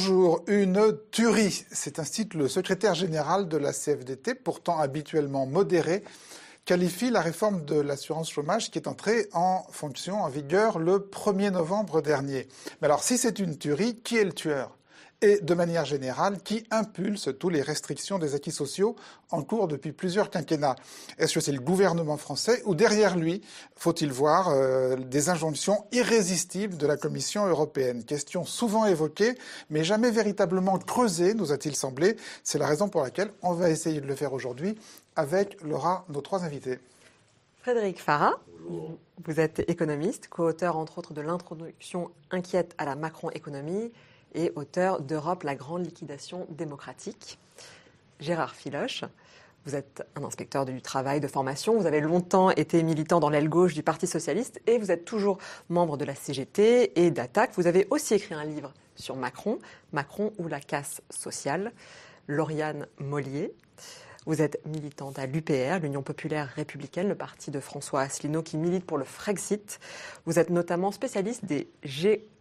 Bonjour, une tuerie. C'est ainsi que le secrétaire général de la CFDT, pourtant habituellement modéré, qualifie la réforme de l'assurance chômage qui est entrée en fonction, en vigueur, le 1er novembre dernier. Mais alors, si c'est une tuerie, qui est le tueur? Et de manière générale qui impulse toutes les restrictions des acquis sociaux en cours depuis plusieurs quinquennats. Est-ce que c'est le gouvernement français ou derrière lui, faut-il voir euh, des injonctions irrésistibles de la Commission européenne? Question souvent évoquée, mais jamais véritablement creusée, nous a-t-il semblé. C'est la raison pour laquelle on va essayer de le faire aujourd'hui avec Laura, nos trois invités. Frédéric Farah, vous êtes économiste, co-auteur entre autres de l'introduction inquiète à la Macron-économie et auteur d'Europe, la grande liquidation démocratique. Gérard Filoche, vous êtes un inspecteur du travail de formation, vous avez longtemps été militant dans l'aile gauche du Parti socialiste et vous êtes toujours membre de la CGT et d'Attaque. Vous avez aussi écrit un livre sur Macron, Macron ou la casse sociale. Lauriane Mollier, vous êtes militante à l'UPR, l'Union populaire républicaine, le parti de François Asselineau qui milite pour le Frexit. Vous êtes notamment spécialiste des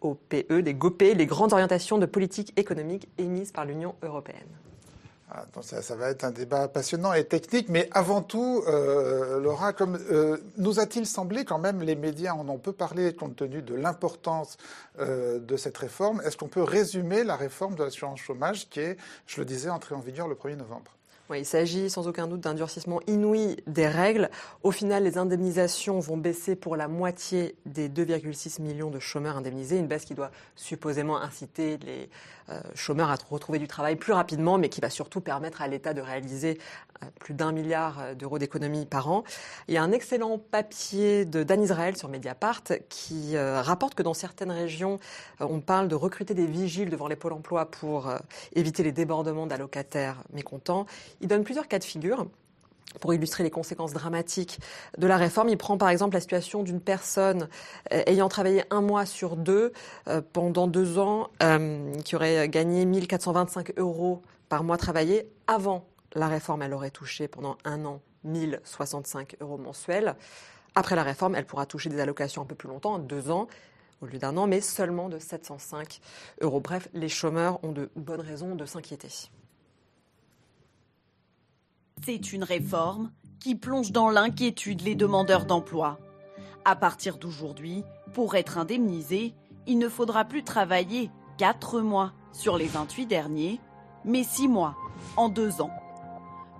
GOPE, des GOPE, les grandes orientations de politique économique émises par l'Union européenne. Ah, ça, va être un débat passionnant et technique, mais avant tout, euh, Laura, comme euh, nous a-t-il semblé quand même, les médias en ont peu parlé compte tenu de l'importance euh, de cette réforme. Est-ce qu'on peut résumer la réforme de l'assurance chômage qui est, je le disais, entrée en vigueur le 1er novembre? Il s'agit sans aucun doute d'un durcissement inouï des règles. Au final, les indemnisations vont baisser pour la moitié des 2,6 millions de chômeurs indemnisés, une baisse qui doit supposément inciter les chômeurs à retrouver du travail plus rapidement, mais qui va surtout permettre à l'État de réaliser euh, plus d'un milliard euh, d'euros d'économies par an. Il y a un excellent papier de Dan Israël sur Mediapart qui rapporte que dans certaines régions, on parle de recruter des vigiles devant les pôles emploi pour éviter les débordements d'allocataires mécontents. Il donne plusieurs cas de figure pour illustrer les conséquences dramatiques de la réforme. Il prend par exemple la situation d'une personne euh, ayant travaillé un mois sur deux euh, pendant deux ans, euh, qui aurait gagné 1425 euros par mois travaillé. Avant la réforme, elle aurait touché pendant un an 1065 euros mensuels. Après la réforme, elle pourra toucher des allocations un peu plus longtemps, deux ans au lieu d'un an, mais seulement de 705 euros. Bref, les chômeurs ont de bonnes raisons de s'inquiéter. C'est une réforme qui plonge dans l'inquiétude les demandeurs d'emploi. À partir d'aujourd'hui, pour être indemnisé, il ne faudra plus travailler 4 mois sur les 28 derniers, mais 6 mois en 2 ans.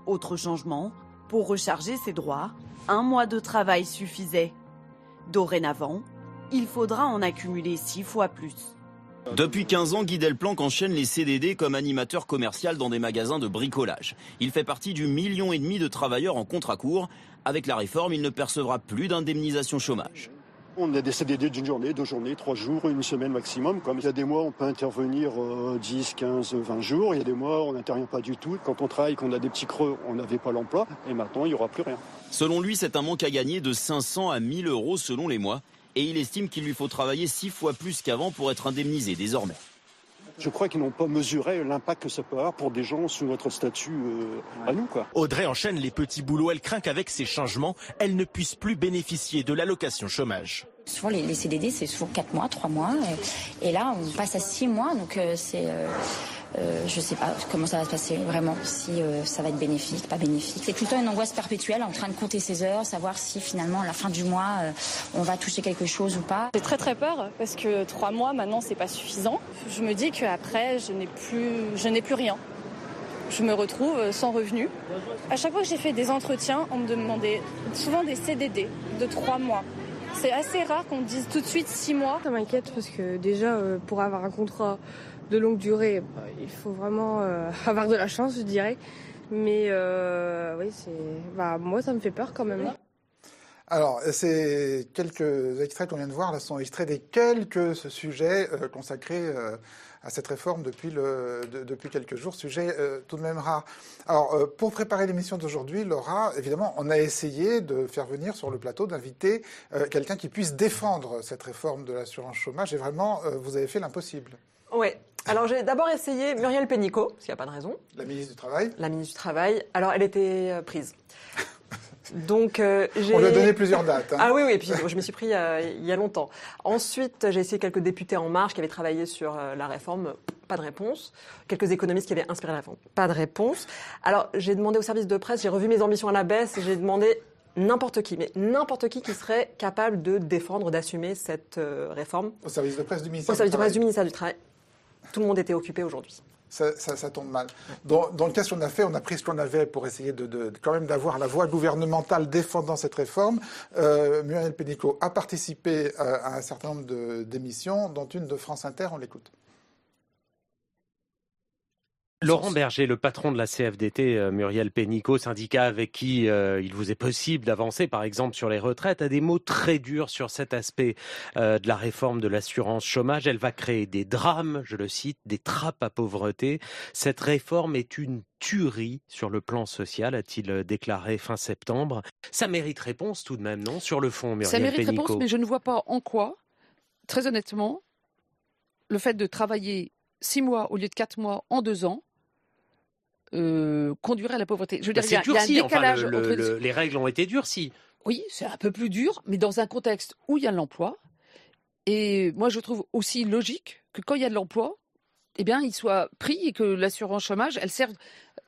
Autre changement, pour recharger ses droits, un mois de travail suffisait. Dorénavant, il faudra en accumuler 6 fois plus. Depuis 15 ans, Guy Delplanque enchaîne les CDD comme animateur commercial dans des magasins de bricolage. Il fait partie du million et demi de travailleurs en contrat court. Avec la réforme, il ne percevra plus d'indemnisation chômage. On a des CDD d'une journée, deux journées, trois jours, une semaine maximum. Comme il y a des mois, on peut intervenir 10, 15, 20 jours. Il y a des mois, on n'intervient pas du tout. Quand on travaille, qu'on a des petits creux, on n'avait pas l'emploi. Et maintenant, il n'y aura plus rien. Selon lui, c'est un manque à gagner de 500 à 1000 euros selon les mois et il estime qu'il lui faut travailler six fois plus qu'avant pour être indemnisé désormais. Je crois qu'ils n'ont pas mesuré l'impact que ça peut avoir pour des gens sous notre statut euh, à nous. Quoi. Audrey enchaîne les petits boulots. Elle craint qu'avec ces changements, elle ne puisse plus bénéficier de l'allocation chômage. Souvent, les, CDD, c'est souvent 4 mois, 3 mois. Et, là, on passe à 6 mois. Donc, euh, c'est. Euh, euh, je ne sais pas comment ça va se passer vraiment, si euh, ça va être bénéfique, pas bénéfique. C'est tout le temps une angoisse perpétuelle en train de compter ses heures, savoir si finalement à la fin du mois euh, on va toucher quelque chose ou pas. J'ai très très peur parce que trois mois maintenant c'est pas suffisant. Je me dis qu'après je n'ai plus, je n'ai plus rien. Je me retrouve sans revenu. À chaque fois que j'ai fait des entretiens, on me demandait souvent des CDD de trois mois. C'est assez rare qu'on dise tout de suite six mois. Ça m'inquiète parce que déjà pour avoir un contrat de longue durée, bah, il faut vraiment euh, avoir de la chance, je dirais. Mais euh, oui, c'est, bah, moi, ça me fait peur quand même. Alors, ces quelques extraits qu'on vient de voir là sont extraits des quelques sujets euh, consacrés à cette réforme depuis, depuis quelques jours, sujet tout de même rare. Alors, pour préparer l'émission d'aujourd'hui, Laura, évidemment, on a essayé de faire venir sur le plateau, d'inviter quelqu'un qui puisse défendre cette réforme de l'assurance chômage, et vraiment, vous avez fait l'impossible. Oui, alors j'ai d'abord essayé Muriel Pénicaud, s'il n'y a pas de raison. La ministre du Travail La ministre du Travail. Alors elle était euh, prise. Donc, euh, On lui a donné plusieurs dates. Hein. Ah oui, oui, et puis je me suis pris il y a longtemps. Ensuite, j'ai essayé quelques députés En Marche qui avaient travaillé sur euh, la réforme. Pas de réponse. Quelques économistes qui avaient inspiré la réforme. Pas de réponse. Alors, j'ai demandé au service de presse, j'ai revu mes ambitions à la baisse et j'ai demandé n'importe qui, mais n'importe qui qui serait capable de défendre, d'assumer cette euh, réforme. Au service de presse du ministère Au service du de presse du ministère du Travail. Tout le monde était occupé aujourd'hui. Ça, tombe mal. Dans, dans le cas qu'on a fait, on a pris ce qu'on avait pour essayer de, quand même d'avoir la voix gouvernementale défendant cette réforme. Euh, Muriel Pénicaud a participé euh, à un certain nombre d'émissions, dont une de France Inter. On l'écoute. Laurent Berger, le patron de la CFDT, euh, Muriel Pénicaud, syndicat avec qui euh, il vous est possible d'avancer, par exemple, sur les retraites, a des mots très durs sur cet aspect euh, de la réforme de l'assurance chômage. Elle va créer des drames, je le cite, des trappes à pauvreté. Cette réforme est une tuerie sur le plan social, a-t-il déclaré fin septembre. Ça mérite réponse tout de même, non? Sur le fond, Muriel Ça mérite Pénicaud. réponse, mais je ne vois pas en quoi, très honnêtement, le fait de travailler six mois au lieu de quatre mois en deux ans euh, conduirait à la pauvreté. Je veux Bah, dire, il y a- un enfin, décalage le- entre le- les règles ont été durcies. Oui, c'est un peu plus dur, mais dans un contexte où il y a de l'emploi. Et moi, je trouve aussi logique que quand il y a de l'emploi, eh bien, il soit pris et que l'assurance chômage, elle serve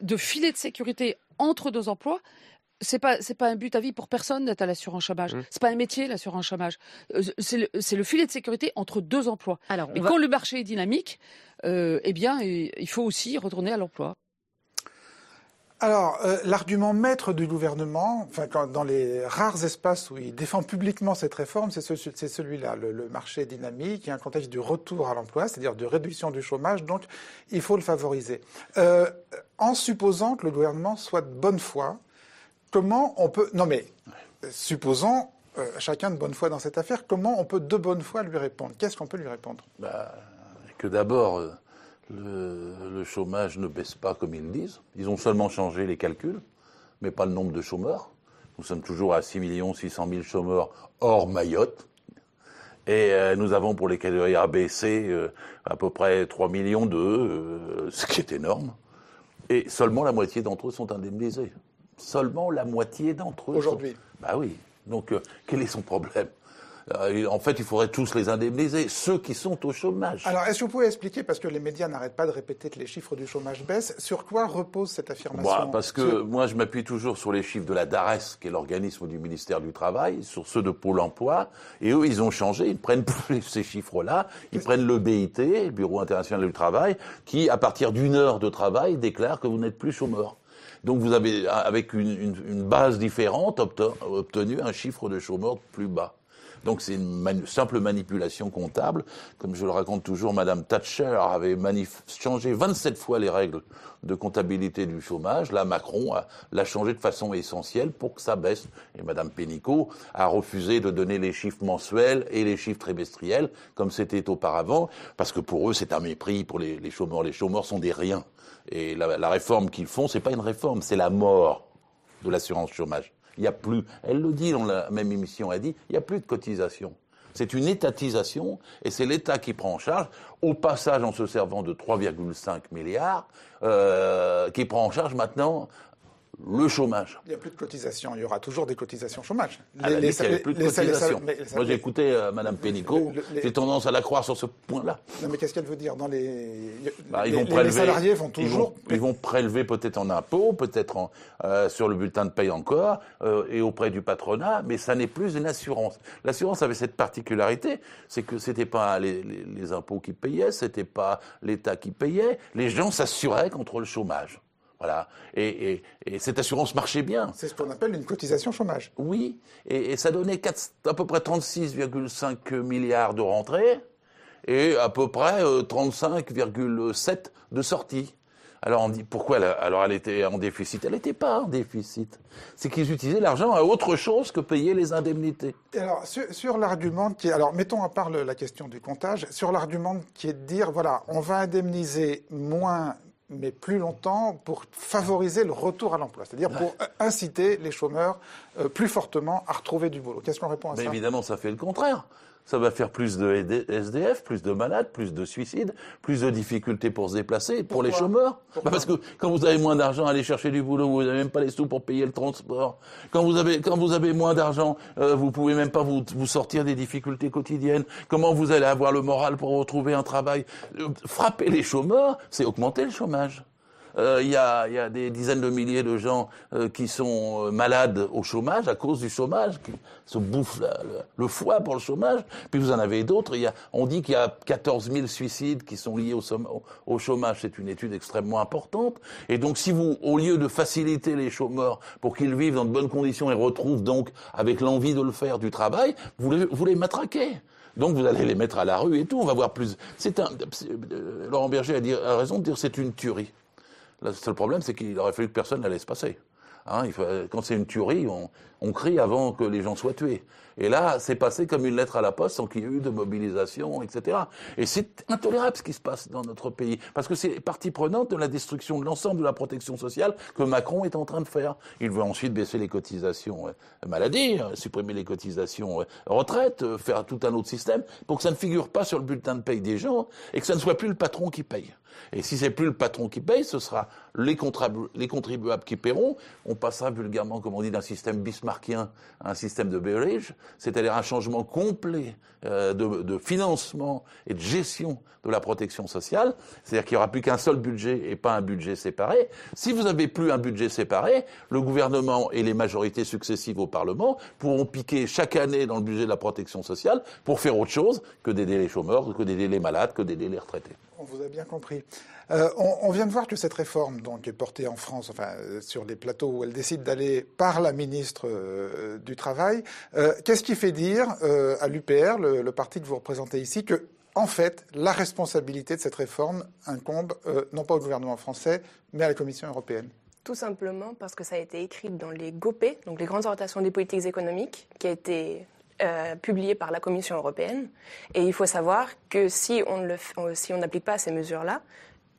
de filet de sécurité entre deux emplois. C'est pas c'est pas un but à vie pour personne d'être à l'assurance chômage. Mmh. C'est pas un métier l'assurance chômage. Euh, C'est le, filet de sécurité entre deux emplois. Alors, Mais on va- quand le marché est dynamique, euh, eh bien, il faut aussi retourner à l'emploi. Alors, euh, l'argument maître du gouvernement, enfin, dans les rares espaces où il défend publiquement cette réforme, c'est ce- c'est celui-là. Le, marché dynamique, a un contexte du retour à l'emploi, c'est-à-dire de réduction du chômage, donc il faut le favoriser. Euh, en supposant que le gouvernement soit de bonne foi, comment on peut... Non mais, supposons euh, chacun de bonne foi dans cette affaire, comment on peut de bonne foi lui répondre? Qu'est-ce qu'on peut lui répondre? Bah, que d'abord, le, le chômage ne baisse pas comme ils disent. Ils ont seulement changé les calculs, mais pas le nombre de chômeurs. Nous sommes toujours à 6 600 000 chômeurs hors Mayotte. Et euh, nous avons pour les catégories A, B, C euh, à peu près 3 millions d'eux, euh, ce qui est énorme. Et seulement la moitié d'entre eux sont indemnisés. Seulement la moitié d'entre eux. Aujourd'hui. sont- Bah oui. Donc, euh, quel est son problème? En fait, il faudrait tous les indemniser, ceux qui sont au chômage. Alors, est-ce que vous pouvez expliquer, parce que les médias n'arrêtent pas de répéter que les chiffres du chômage baissent, sur quoi repose cette affirmation Bah, parce que Sur- moi, je m'appuie toujours sur les chiffres de la DARES, qui est l'organisme du ministère du Travail, sur ceux de Pôle emploi. Et eux, ils ont changé. Ils prennent plus ces chiffres-là. Ils prennent le BIT, le Bureau international du travail, qui, à partir d'une heure de travail, déclare que vous n'êtes plus chômeur. Donc vous avez, avec une, une- une base différente, obte- obtenu un chiffre de chômeurs plus bas. Donc c'est une simple manipulation comptable. Comme je le raconte toujours, Madame Thatcher avait changé 27 fois les règles de comptabilité du chômage. Là, Macron l'a changé de façon essentielle pour que ça baisse. Et Madame Pénicaud a refusé de donner les chiffres mensuels et les chiffres trimestriels, comme c'était auparavant, parce que pour eux, c'est un mépris pour les, les chômeurs. Les chômeurs sont des riens. Et la, la réforme qu'ils font, c'est pas une réforme, c'est la mort de l'assurance chômage. Il n'y a plus, elle le dit dans la même émission, elle dit, il n'y a plus de cotisation. C'est une étatisation et c'est l'État qui prend en charge, au passage en se servant de 3,5 milliards, euh, qui prend en charge maintenant le chômage. Il n'y a plus de cotisation, il y aura toujours des cotisations chômage. À la limite, il n'y avait plus de les sal- les sal- cotisation. mais les Moi, j'ai écouté euh, Madame Pénicaud, j'ai tendance à la croire sur ce point-là. Non, mais qu'est-ce qu'elle veut dire dans les... Bah, les, ils vont les- les prélever, salariés vont ils toujours... vont, ils vont prélever peut-être en impôts, peut-être en, euh, sur le bulletin de paye encore, euh, et auprès du patronat, mais ça n'est plus une assurance. L'assurance avait cette particularité, c'est que c'était pas les, les- les impôts qui payaient, c'était pas l'État qui payait, les gens s'assuraient contre le chômage. Voilà. Et, et- et cette assurance marchait bien. C'est ce qu'on appelle une cotisation chômage. Oui, et, et ça donnait quatre- à peu près 36,5 milliards de rentrées et à peu près euh, 35,7 de sorties. Alors on dit pourquoi elle, alors elle était en déficit? Elle n'était pas en déficit. C'est qu'ils utilisaient l'argent à autre chose que payer les indemnités. Et alors, sur, sur l'argument qui est... Alors, mettons à part le- la question du comptage, sur l'argument qui est de dire, voilà, on va indemniser moins mais plus longtemps pour favoriser le retour à l'emploi, c'est-à-dire pour inciter les chômeurs euh, plus fortement à retrouver du boulot. Qu'est-ce qu'on répond à Mais ça? évidemment, ça fait le contraire. Ça va faire plus de SDF, plus de malades, plus de suicides, plus de difficultés pour se déplacer, pour les chômeurs. Bah, parce que quand vous avez moins d'argent à aller chercher du boulot, vous n'avez même pas les sous pour payer le transport. Quand vous avez, quand vous avez moins d'argent, euh, vous pouvez même pas vous, vous sortir des difficultés quotidiennes. Comment vous allez avoir le moral pour retrouver un travail? Euh, Frapper les chômeurs, c'est augmenter le chômage. Euh, il y, a, des dizaines de milliers de gens euh, qui sont euh, malades au chômage à cause du chômage, qui se bouffent le, foie pour le chômage. Puis vous en avez d'autres. On dit qu'il y a 14 000 suicides qui sont liés au, chômage. C'est une étude extrêmement importante. Et donc, si vous, au lieu de faciliter les chômeurs pour qu'ils vivent dans de bonnes conditions et retrouvent donc avec l'envie de le faire du travail, vous les, matraquez. Donc vous allez les mettre à la rue et tout. On va voir plus. Laurent Berger a, a raison de dire c'est une tuerie. Le seul problème, c'est qu'il aurait fallu que personne ne laisse passer. Hein, quand c'est une tuerie, on, crie avant que les gens soient tués. Et là, c'est passé comme une lettre à la poste sans qu'il y ait eu de mobilisation, etc. Et c'est intolérable ce qui se passe dans notre pays, parce que c'est partie prenante de la destruction de l'ensemble de la protection sociale que Macron est en train de faire. Il veut ensuite baisser les cotisations euh, maladie, euh, supprimer les cotisations euh, retraite, faire tout un autre système, pour que ça ne figure pas sur le bulletin de paye des gens et que ça ne soit plus le patron qui paye. Et si c'est plus le patron qui paye, ce sera les, les contribuables qui paieront. On passera vulgairement, comme on dit, d'un système bismarckien à un système de Beveridge, c'est-à-dire un changement complet euh, de, de, financement et de gestion de la protection sociale. C'est-à-dire qu'il n'y aura plus qu'un seul budget et pas un budget séparé. Si vous n'avez plus un budget séparé, le gouvernement et les majorités successives au Parlement pourront piquer chaque année dans le budget de la protection sociale pour faire autre chose que d'aider les chômeurs, que d'aider les malades, que d'aider les retraités. On vous a bien compris. Euh, on, vient de voir que cette réforme donc, est portée en France, enfin, euh, sur les plateaux où elle décide d'aller par la ministre euh, du Travail. Qu'est-ce qui fait dire à l'UPR, le, parti que vous représentez ici, que en fait, la responsabilité de cette réforme incombe non pas au gouvernement français, mais à la Commission européenne? Tout simplement parce que ça a été écrit dans les GOPÉ, donc les grandes orientations des politiques économiques, qui a été publié par la Commission européenne. Et il faut savoir que si on n'applique pas ces mesures-là,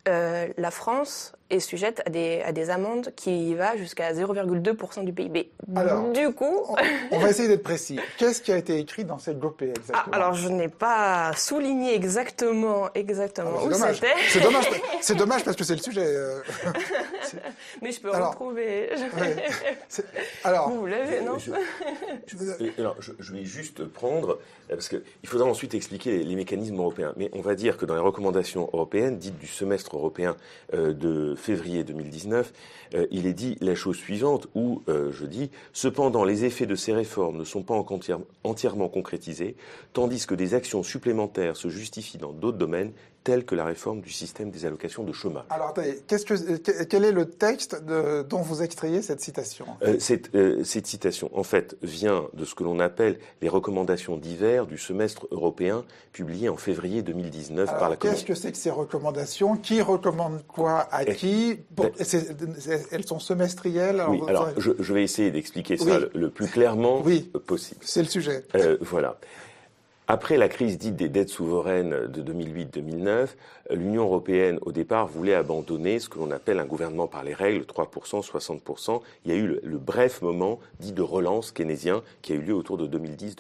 euh, la France est sujette à des, à des amendes qui va jusqu'à 0,2% du PIB. Alors, du coup, on, va essayer d'être précis. Qu'est-ce qui a été écrit dans cette exactement? Ah, Alors, je n'ai pas souligné exactement, exactement ah, où c'était. C'est dommage, c'est dommage parce que c'est le sujet. Euh. Mais je peux retrouver. alors, vous l'avez, non? Je, alors, je, vais juste prendre parce qu'il faudra ensuite expliquer les, mécanismes européens. Mais on va dire que dans les recommandations européennes dites du semestre européen euh, de février 2019, euh, il est dit la chose suivante, où euh, je dis cependant les effets de ces réformes ne sont pas entièrement concrétisés, tandis que des actions supplémentaires se justifient dans d'autres domaines telle que la réforme du système des allocations de chômage. Alors, attendez, que, quel est le texte de, dont vous extrayez cette citation? Euh, cette, euh, cette, citation, en fait, vient de ce que l'on appelle les recommandations d'hiver du semestre européen publié en février 2019 par la Commission. Qu'est-ce que c'est que ces recommandations? Qui recommande quoi à qui? Ben, Elles sont semestrielles Oui, alors je, je, vais essayer d'expliquer ça le, plus clairement possible. C'est le sujet. Euh, voilà. Après la crise dite des dettes souveraines de 2008-2009, l'Union européenne, au départ, voulait abandonner ce que l'on appelle un gouvernement par les règles, 3%, 60%. Il y a eu le, bref moment dit de relance keynésien qui a eu lieu autour de 2010-2011.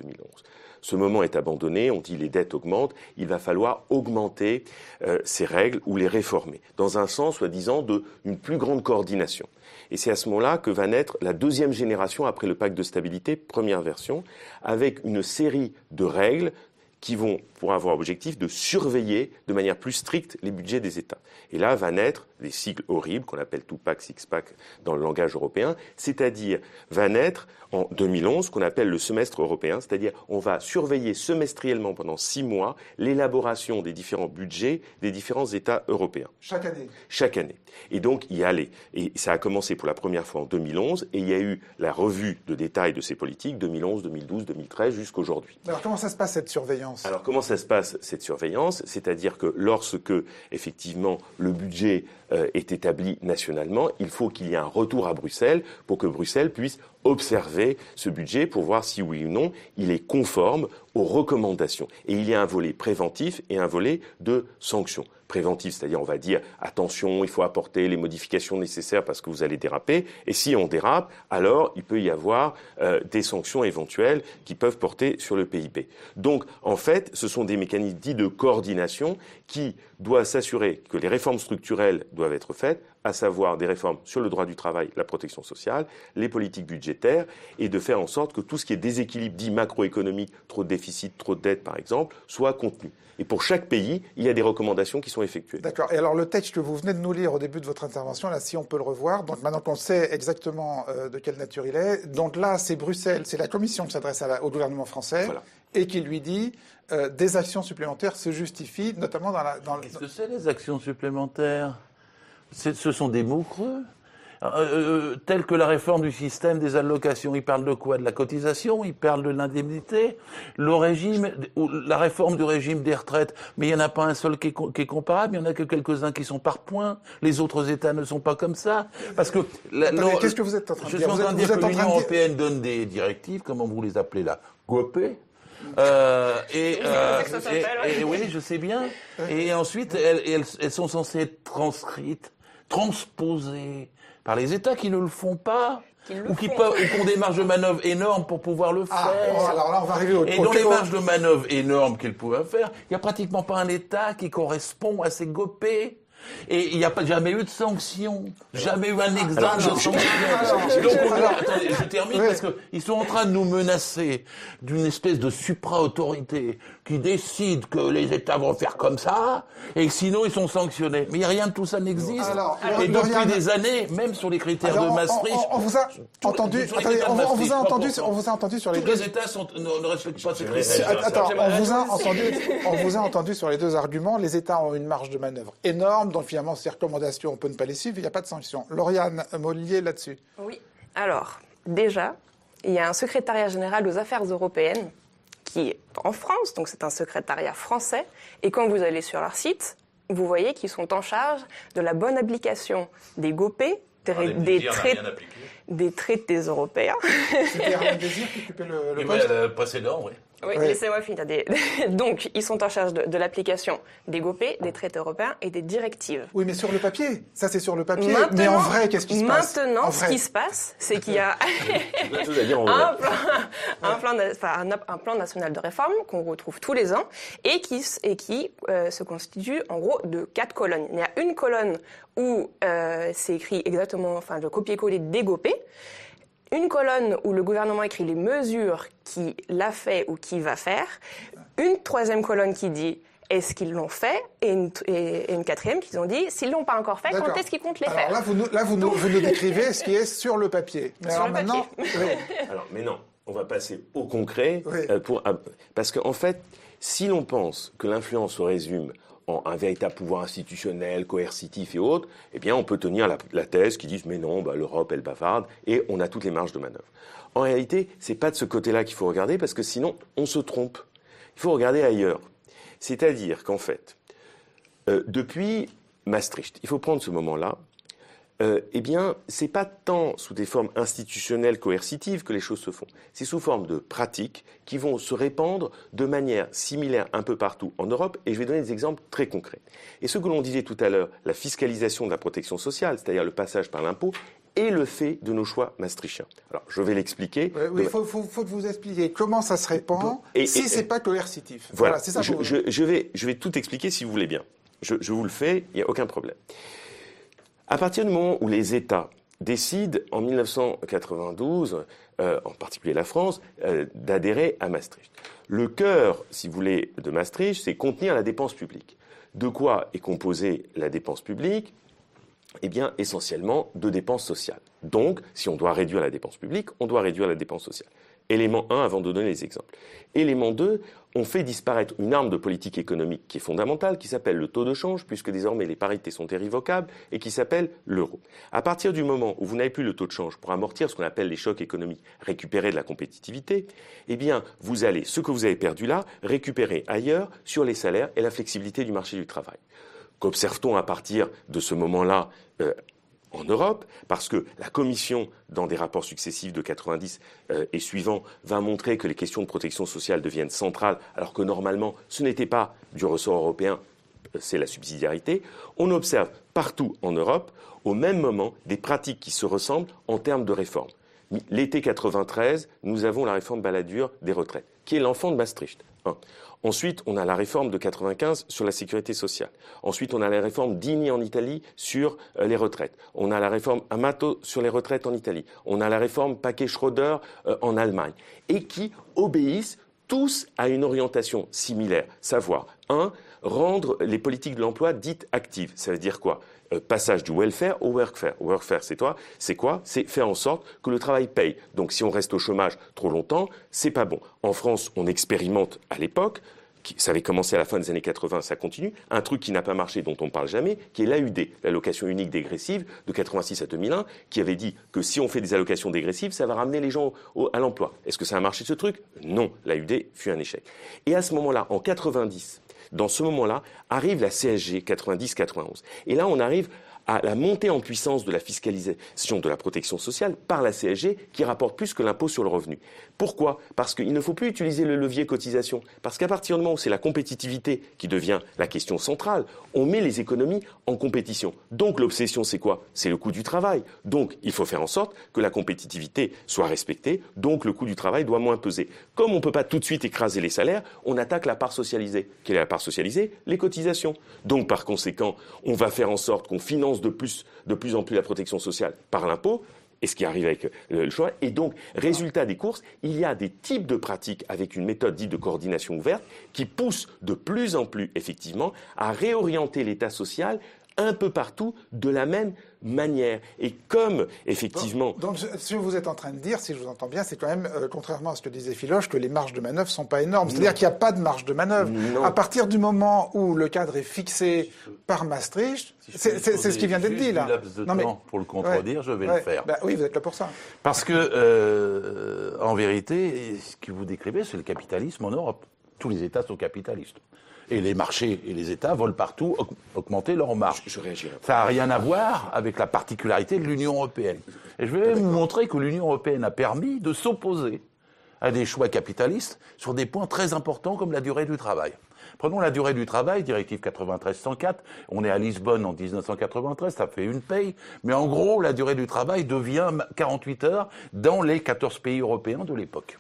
Ce moment est abandonné, on dit les dettes augmentent, il va falloir augmenter euh, ces règles ou les réformer, dans un sens, soi-disant, d'une plus grande coordination. Et c'est à ce moment-là que va naître la deuxième génération après le pacte de stabilité, première version, avec une série de règles qui vont pour avoir objectif de surveiller de manière plus stricte les budgets des États. Et là va naître des cycles horribles qu'on appelle two-pack, six-pack dans le langage européen, c'est-à-dire va naître en 2011 ce qu'on appelle le semestre européen, c'est-à-dire on va surveiller semestriellement pendant six mois l'élaboration des différents budgets des différents États européens. Chaque année. Chaque année. Et donc y aller. Et ça a commencé pour la première fois en 2011 et il y a eu la revue de détail de ces politiques 2011, 2012, 2013 jusqu'aujourd'hui. Alors comment ça se passe cette surveillance? Alors comment ça se passe cette surveillance C'est-à-dire que lorsque effectivement le budget est établi nationalement, il faut qu'il y ait un retour à Bruxelles pour que Bruxelles puisse observer ce budget pour voir si oui ou non il est conforme aux recommandations. Et il y a un volet préventif et un volet de sanction. Préventif, c'est-à-dire on va dire attention, il faut apporter les modifications nécessaires parce que vous allez déraper. Et si on dérape, alors il peut y avoir euh, des sanctions éventuelles qui peuvent porter sur le PIB. Donc en fait, ce sont des mécanismes dits de coordination qui doivent s'assurer que les réformes structurelles doivent être faites à savoir des réformes sur le droit du travail, la protection sociale, les politiques budgétaires, et de faire en sorte que tout ce qui est déséquilibre dit macroéconomique, trop de déficit, trop de dette par exemple, soit contenu. Et pour chaque pays, il y a des recommandations qui sont effectuées. D'accord. Et alors le texte que vous venez de nous lire au début de votre intervention, là, si on peut le revoir, donc maintenant qu'on sait exactement euh, de quelle nature il est, donc là, c'est Bruxelles, c'est la Commission qui s'adresse au gouvernement français et qui lui dit euh, des actions supplémentaires se justifient, notamment dans la. Dans Qu'est-ce que c'est les actions supplémentaires? Ce sont des mots creux. Euh, euh, tels que la réforme du système des allocations. Il parle de quoi? De la cotisation Il parle de l'indemnité? Le régime, ou la réforme du régime des retraites. Mais il n'y en a pas un seul qui est, comparable. Il n'y en a que quelques-uns qui sont par points. Les autres États ne sont pas comme ça. Parce que... Qu'est-ce que vous êtes en train de dire Je suis en train de dire que l'Union européenne donne des directives, comment vous les appelez là? GOPE euh, et, euh, et, oui, je sais bien. Et ensuite, elles, elles, sont censées être transcrites, transposées par les États qui ne le font pas. ou qui, peuvent, ou ont des marges de manœuvre énormes pour pouvoir le ah, faire. alors là, on va arriver au Et dans les marges de manœuvre énormes qu'ils pouvaient faire, il n'y a pratiquement pas un État qui correspond à ces gopés. Et il n'y a pas jamais eu de sanction, jamais eu un exemple de sanction. Donc attendez, je termine parce qu'ils sont en train de nous menacer d'une espèce de supra-autorité qui décide que les États vont faire comme ça et que sinon ils sont sanctionnés. Mais rien de tout ça n'existe. et depuis des années, même sur les critères de Maastricht, on, vous a entendu. on, vous a entendu. On vous a entendu sur les deux. les États sont, ne, respectent pas ces critères. Attends, on vous a entendu. On vous a entendu sur les deux arguments. Les États ont une marge de manœuvre énorme, donc finalement ces recommandations, on peut ne pas les suivre. Il n'y a pas de sanction. Lauriane Mollier là-dessus. Oui. Alors déjà, il y a un secrétariat général aux affaires européennes qui est en France, donc c'est un secrétariat français. Et quand vous allez sur leur site, vous voyez qu'ils sont en charge de la bonne application des GOPE, des, ah, des, des, traités européens. C'était un Désir qui occupait le, le poste le précédent, oui. Oui, laissez-moi finir. Donc, ils sont en charge de, l'application des GOP, des traités européens et des directives. Oui, mais sur le papier. Ça, c'est sur le papier. mais en vrai, qu'est-ce qui se passe? Maintenant, ce qui se passe, c'est qu'il y a un, plan, un, plan, national de réforme qu'on retrouve tous les ans et qui, et qui euh, se constitue en gros de quatre colonnes. Il y a une colonne où euh, c'est écrit exactement, enfin, le copier-coller des GOP une colonne où le gouvernement écrit les mesures qu'il a fait ou qu'il va faire, une troisième colonne qui dit est-ce qu'ils l'ont fait? et une, quatrième qui ont dit s'ils l'ont pas encore fait, quand est-ce qu'ils comptent les faire Là, vous nous, là, vous nous, décrivez ce qui est sur le papier. Mais sur le maintenant, alors, mais non, on va passer au concret euh, pour, parce qu'en fait, si l'on pense que l'influence se résume un véritable pouvoir institutionnel, coercitif et autres, eh bien, on peut tenir la, thèse qui dit mais non, bah, l'Europe, elle bavarde, et on a toutes les marges de manœuvre. En réalité, c'est pas de ce côté-là qu'il faut regarder, parce que sinon, on se trompe. Il faut regarder ailleurs. C'est-à-dire qu'en fait, euh, depuis Maastricht, il faut prendre ce moment-là, euh, eh bien, c'est pas tant sous des formes institutionnelles coercitives que les choses se font. C'est sous forme de pratiques qui vont se répandre de manière similaire un peu partout en Europe. Et je vais donner des exemples très concrets. Et ce que l'on disait tout à l'heure, la fiscalisation de la protection sociale, c'est-à-dire le passage par l'impôt, est le fait de nos choix maastrichtiens. Alors, je vais l'expliquer. oui, il faut, faut, vous expliquer comment ça se répand et, si ce n'est pas coercitif. Voilà, c'est ça. Je, je, vais, je vais tout expliquer si vous voulez bien. Je, je vous le fais, il n'y a aucun problème. À partir du moment où les États décident, en 1992, euh, en particulier la France, euh, d'adhérer à Maastricht. Le cœur, si vous voulez, de Maastricht, c'est contenir la dépense publique. De quoi est composée la dépense publique? Eh bien, essentiellement de dépenses sociales. Donc, si on doit réduire la dépense publique, on doit réduire la dépense sociale. Élément 1 avant de donner les exemples. Élément 2, on fait disparaître une arme de politique économique qui est fondamentale, qui s'appelle le taux de change, puisque désormais les parités sont irrévocables, et qui s'appelle l'euro. À partir du moment où vous n'avez plus le taux de change pour amortir ce qu'on appelle les chocs économiques, récupérer de la compétitivité, eh bien, vous allez, ce que vous avez perdu là, récupérer ailleurs sur les salaires et la flexibilité du marché du travail. Qu'observe-t-on à partir de ce moment-là euh, en Europe, parce que la Commission, dans des rapports successifs de 90 euh, et suivants, va montrer que les questions de protection sociale deviennent centrales, alors que normalement, ce n'était pas du ressort européen, euh, c'est la subsidiarité. On observe partout en Europe, au même moment, des pratiques qui se ressemblent en termes de réforme. L'été 93, nous avons la réforme baladure des retraites, qui est l'enfant de Maastricht. Ensuite, on a la réforme de 95 sur la sécurité sociale. Ensuite, on a la réforme Dini en Italie sur euh, les retraites. On a la réforme Amato sur les retraites en Italie. On a la réforme Paquet Schroeder euh, en Allemagne. Et qui obéissent tous à une orientation similaire. Savoir, un, rendre les politiques de l'emploi dites actives. Ça veut dire quoi? Passage du welfare au workfare. Workfare, c'est toi, c'est quoi? C'est faire en sorte que le travail paye. Donc, si on reste au chômage trop longtemps, c'est pas bon. En France, on expérimente à l'époque. Ça avait commencé à la fin des années 80, ça continue. Un truc qui n'a pas marché, dont on ne parle jamais, qui est l'AUD, l'allocation unique dégressive de 86 à 2001, qui avait dit que si on fait des allocations dégressives, ça va ramener les gens à l'emploi. Est-ce que ça a marché ce truc? Non, l'AUD fut un échec. Et à ce moment-là, en 90, dans ce moment-là, arrive la CSG 90-91. Et là, on arrive à la montée en puissance de la fiscalisation de la protection sociale par la CSG qui rapporte plus que l'impôt sur le revenu. Pourquoi? Parce qu'il ne faut plus utiliser le levier cotisation. Parce qu'à partir du moment où c'est la compétitivité qui devient la question centrale, on met les économies en compétition. Donc l'obsession, c'est quoi? C'est le coût du travail. Donc il faut faire en sorte que la compétitivité soit respectée. Donc le coût du travail doit moins peser. Comme on ne peut pas tout de suite écraser les salaires, on attaque la part socialisée. Quelle est la part socialisée? Les cotisations. Donc par conséquent, on va faire en sorte qu'on finance de plus, de plus en plus la protection sociale par l'impôt, et ce qui arrive avec le choix. Et donc, résultat des courses, il y a des types de pratiques avec une méthode dite de coordination ouverte qui poussent de plus en plus, effectivement, à réorienter l'État social un peu partout de la même manière. Et comme, effectivement... Donc, ce que vous êtes en train de dire, si je vous entends bien, c'est quand même, euh, contrairement à ce que disait Philoche, que les marges de manœuvre ne sont pas énormes. C'est-à-dire qu'il n'y a pas de marge de manœuvre. À partir du moment où le cadre est fixé par Maastricht, c'est ce qui vient d'être dit, là. non, mais... pour le contredire, je vais le faire. Bah, oui, vous êtes là pour ça. Parce que, euh, en vérité, ce que vous décrivez, c'est le capitalisme en Europe. Tous les États sont capitalistes et les marchés et les États veulent partout augmenter leurs marges. Ça n'a rien à voir avec la particularité de l'Union européenne. Et je vais vous montrer que l'Union européenne a permis de s'opposer à des choix capitalistes sur des points très importants comme la durée du travail. Prenons la durée du travail, directive 93-104. On est à Lisbonne en 1993, ça fait une paye. Mais en gros, la durée du travail devient 48 heures dans les 14 pays européens de l'époque.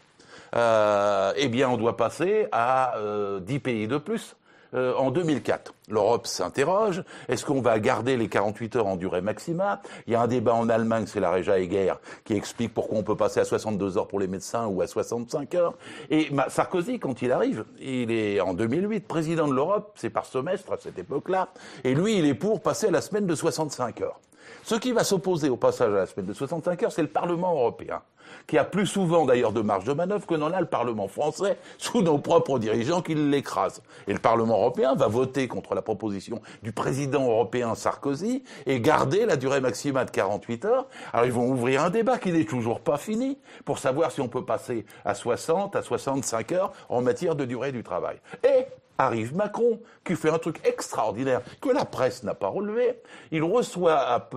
Euh, eh bien, on doit passer à 10 euh, pays de plus. Euh, en 2004. L'Europe s'interroge. Est-ce qu'on va garder les 48 heures en durée maximale Il y a un débat en Allemagne, c'est la Réja Heger, qui explique pourquoi on peut passer à 62 heures pour les médecins ou à 65 heures. Et Sarkozy, quand il arrive, il est en 2008 président de l'Europe, c'est par semestre à cette époque-là, et lui, il est pour passer à la semaine de 65 heures. Ce qui va s'opposer au passage à la semaine de 65 heures, c'est le Parlement européen, qui a plus souvent d'ailleurs de marge de manœuvre que n'en a le Parlement français, sous nos propres dirigeants qui l'écrasent. Et le Parlement européen va voter contre la proposition du président européen Sarkozy et garder la durée maximale de 48 heures. Alors ils vont ouvrir un débat qui n'est toujours pas fini pour savoir si on peut passer à 60, à 65 heures en matière de durée du travail. Et arrive Macron, qui fait un truc extraordinaire que la presse n'a pas relevé. Il reçoit à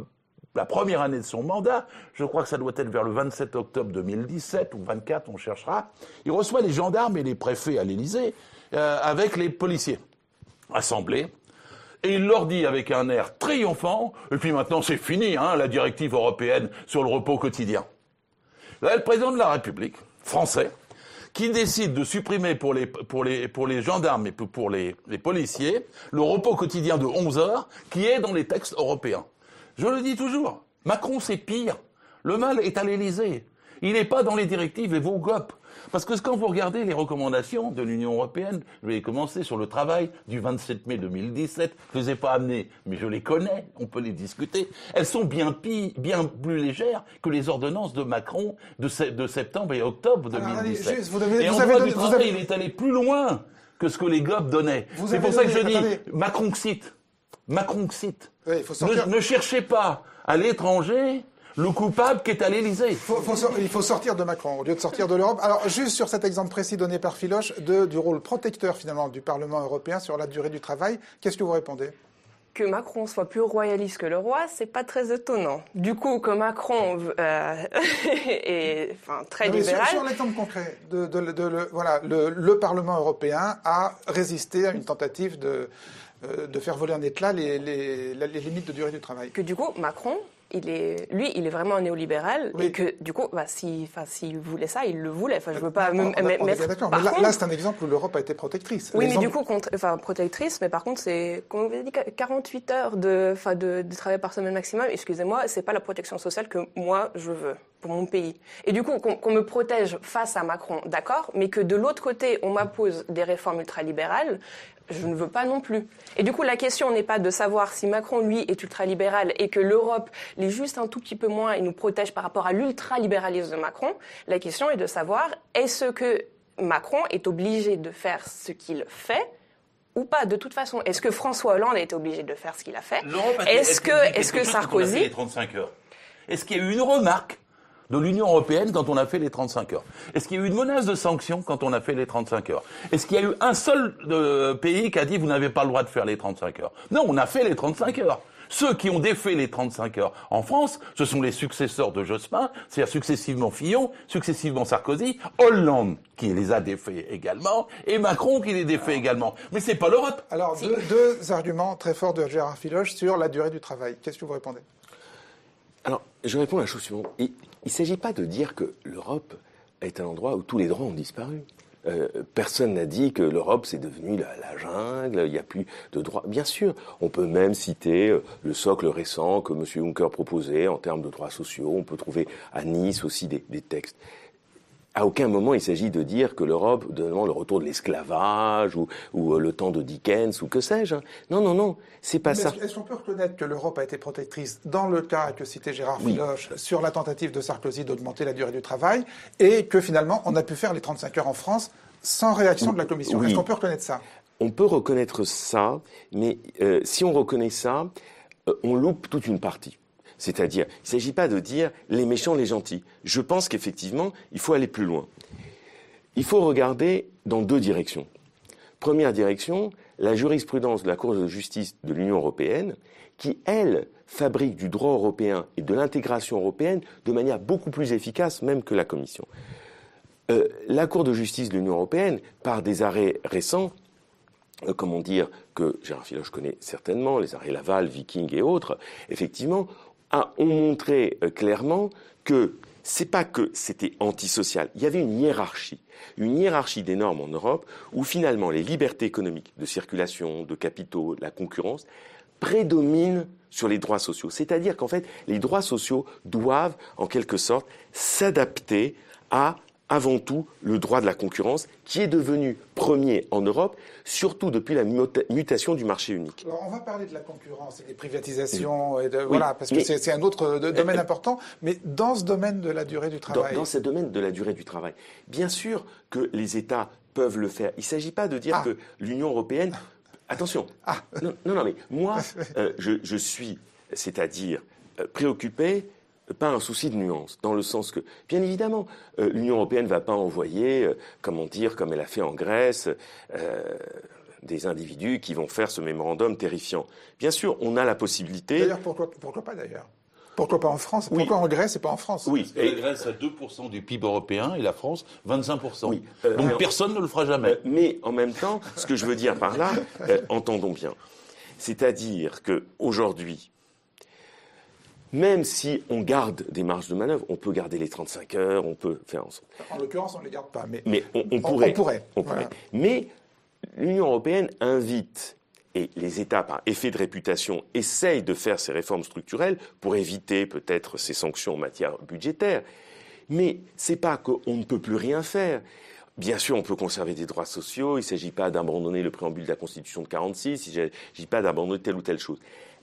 la première année de son mandat, je crois que ça doit être vers le 27 octobre 2017 ou 24, on cherchera, il reçoit les gendarmes et les préfets à l'Élysée euh, avec les policiers assemblés. Et il leur dit avec un air triomphant, et puis maintenant c'est fini, hein, la directive européenne sur le repos quotidien. Là, le président de la République, français, qui décide de supprimer pour les, gendarmes et pour les, les policiers le repos quotidien de 11 heures qui est dans les textes européens. Je le dis toujours, Macron c'est pire. Le mal est à l'Élysée. Il n'est pas dans les directives et vos GOP. Parce que quand vous regardez les recommandations de l'Union européenne, je vais commencer sur le travail du 27 mai 2017, je ne les ai pas amenées, mais je les connais, on peut les discuter. Elles sont bien, bien plus légères que les ordonnances de Macron de, septembre et octobre 2017. et on voit du travail, il est allé plus loin que ce que les GOP donnaient. C'est pour ça que je dis, Macron cite. Macron cite. ne, cherchez pas à l'étranger le coupable qui est à l'Élysée. il faut sortir de Macron au lieu de sortir de l'Europe. Alors, juste sur cet exemple précis donné par Philoche de, du rôle protecteur finalement du Parlement européen sur la durée du travail, qu'est-ce que vous répondez? Que Macron soit plus royaliste que le roi, c'est pas très étonnant. Du coup, que Macron euh, est enfin, très libéral. Sur, l'exemple concret, de, de, voilà, le, Parlement européen a résisté à une tentative de, euh, de faire voler en éclat les, les, les limites de durée du travail. Que du coup, Macron il est, lui, il est vraiment un néolibéral et que du coup, bah, s'il si, voulait ça, il le voulait. Enfin, je veux pas me mettre. D'accord, mais là, c'est un exemple où l'Europe a été protectrice. Oui, mais du coup, contre, enfin, protectrice, mais par contre, c'est, comme vous avez dit, 48 heures de, enfin, de, de travail par semaine maximum. Excusez-moi, c'est pas la protection sociale que moi je veux pour mon pays. Et du coup, qu'on me protège face à Macron, d'accord, mais que de l'autre côté, on m'impose des réformes ultralibérales, je ne veux pas non plus. Et du coup, la question n'est pas de savoir si Macron, lui, est ultralibéral et que l'Europe l'est juste un tout petit peu moins et nous protège par rapport à l'ultralibéralisme de Macron. La question est de savoir est-ce que Macron est obligé de faire ce qu'il fait ou pas de toute façon? Est-ce que François Hollande a été obligé de faire ce qu'il a fait? Est-ce que, est-ce que Sarkozy... Est-ce qu'il y a eu une remarque de l'Union européenne quand on a fait les 35 heures Est-ce qu'il y a eu une menace de sanctions quand on a fait les 35 heures? Est-ce qu'il y a eu un seul euh, pays qui a dit vous n'avez pas le droit de faire les 35 heures? Non, on a fait les 35 heures. Ceux qui ont défait les 35 heures en France, ce sont les successeurs de Jospin, c'est-à-dire successivement Fillon, successivement Sarkozy, Hollande qui les a défaits également, et Macron qui les défait également. Mais c'est pas l'Europe. Alors, deux, deux, arguments très forts de Gérard Filoche sur la durée du travail. Qu'est-ce que vous répondez? Alors, je réponds à la chose suivante. Il ne s'agit pas de dire que l'Europe est un endroit où tous les droits ont disparu. Euh, personne n'a dit que l'Europe c'est devenu la, jungle, il n'y a plus de droits. Bien sûr, on peut même citer euh, le socle récent que M. Juncker proposait en termes de droits sociaux. On peut trouver à Nice aussi des textes à aucun moment il s'agit de dire que l'Europe demande le retour de l'esclavage ou, ou, euh, le temps de Dickens ou que sais-je. Non, non, non, c'est pas ça. Est-ce qu'on peut reconnaître que l'Europe a été protectrice dans le cas que citait Gérard oui. sur la tentative de Sarkozy d'augmenter la durée du travail et que finalement on a pu faire les 35 heures en France sans réaction de la Commission? Est-ce qu'on peut reconnaître ça? On peut reconnaître ça, mais euh, si on reconnaît ça, euh, on loupe toute une partie. C'est-à-dire, il ne s'agit pas de dire les méchants, les gentils. Je pense qu'effectivement, il faut aller plus loin. Il faut regarder dans deux directions. Première direction, la jurisprudence de la Cour de justice de l'Union européenne, qui, elle, fabrique du droit européen et de l'intégration européenne de manière beaucoup plus efficace même que la Commission. Euh, la Cour de justice de l'Union européenne, par des arrêts récents, euh, comment dire, que Gérard Filoche connaît certainement, les arrêts Laval, Viking et autres, effectivement, ont montré euh, clairement que c'est pas que c'était antisocial, il y avait une hiérarchie, une hiérarchie des normes en Europe où finalement les libertés économiques de circulation, de capitaux, la concurrence prédominent sur les droits sociaux. C'est-à-dire qu'en fait, les droits sociaux doivent en quelque sorte s'adapter à avant tout le droit de la concurrence, qui est devenu premier en Europe, surtout depuis la mutation du marché unique. Alors on va parler de la concurrence et des privatisations, et de, voilà, parce que c'est un autre domaine important, mais dans ce domaine de la durée du travail. Dans, dans ce domaine de la durée du travail, bien sûr que les États peuvent le faire. Il ne s'agit pas de dire ah. que l'Union européenne... Attention. Ah. Non, non, mais moi, euh, je, je, suis, c'est-à-dire euh, préoccupé pas un souci de nuance, dans le sens que, bien évidemment, euh, l'Union européenne ne va pas envoyer, euh, comment dire, comme elle a fait en Grèce, euh, des individus qui vont faire ce mémorandum terrifiant. Bien sûr, on a la possibilité. D'ailleurs, pourquoi, pas d'ailleurs? Pourquoi pas en France? Pourquoi en Grèce et pas en France? Oui, la Grèce a 2% du PIB européen et la France 25%. Oui. Donc personne ne le fera jamais. mais en même temps, ce que je veux dire par là, entendons bien. C'est-à-dire qu'aujourd'hui, même si on garde des marges de manœuvre, on peut garder les 35 heures, on peut faire en sorte. En l'occurrence, on ne les garde pas, mais, on, pourrait. On pourrait. Mais l'Union européenne invite et les États, par effet de réputation, essayent de faire ces réformes structurelles pour éviter peut-être ces sanctions en matière budgétaire. Mais c'est pas qu'on ne peut plus rien faire. Bien sûr, on peut conserver des droits sociaux. Il ne s'agit pas d'abandonner le préambule de la Constitution de 46. Il ne s'agit pas d'abandonner telle ou telle chose.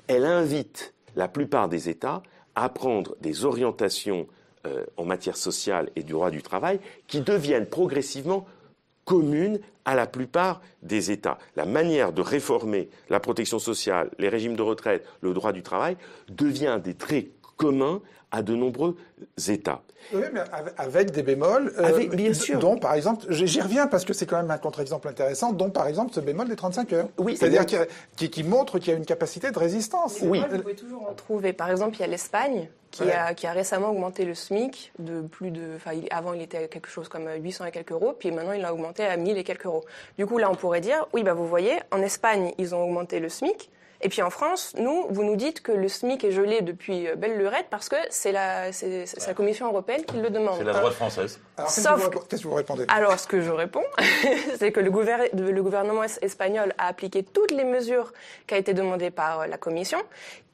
Elle invite la plupart des États à prendre des orientations euh, en matière sociale et du droit du travail qui deviennent progressivement communes à la plupart des États. La manière de réformer la protection sociale, les régimes de retraite, le droit du travail devient des traits communs à de nombreux États. Oui, mais avec des bémols. Euh, avec, bien sûr. Dont, par exemple, j'y reviens parce que c'est quand même un contre-exemple intéressant, dont, par exemple, ce bémol des 35 heures. Oui, C'est-à-dire qui, qui, montre qu'il y a une capacité de résistance. Oui. Vous pouvez toujours en trouver. Par exemple, il y a l'Espagne qui, a, qui a récemment augmenté le SMIC de plus de. Enfin, avant, il était à quelque chose comme 800 et quelques euros, puis maintenant, il a augmenté à 1000 et quelques euros. Du coup, là, on pourrait dire, oui, bah, vous voyez, en Espagne, ils ont augmenté le SMIC. Et puis en France, nous, vous nous dites que le SMIC est gelé depuis euh, belle lurette parce que c'est la, c'est, la Commission européenne qui le demande. C'est la droite française. Alors, Sauf qu'est-ce que vous répondez? Alors, ce que je réponds, c'est que le, le gouvernement espagnol a appliqué toutes les mesures qui ont été demandées par euh, la Commission,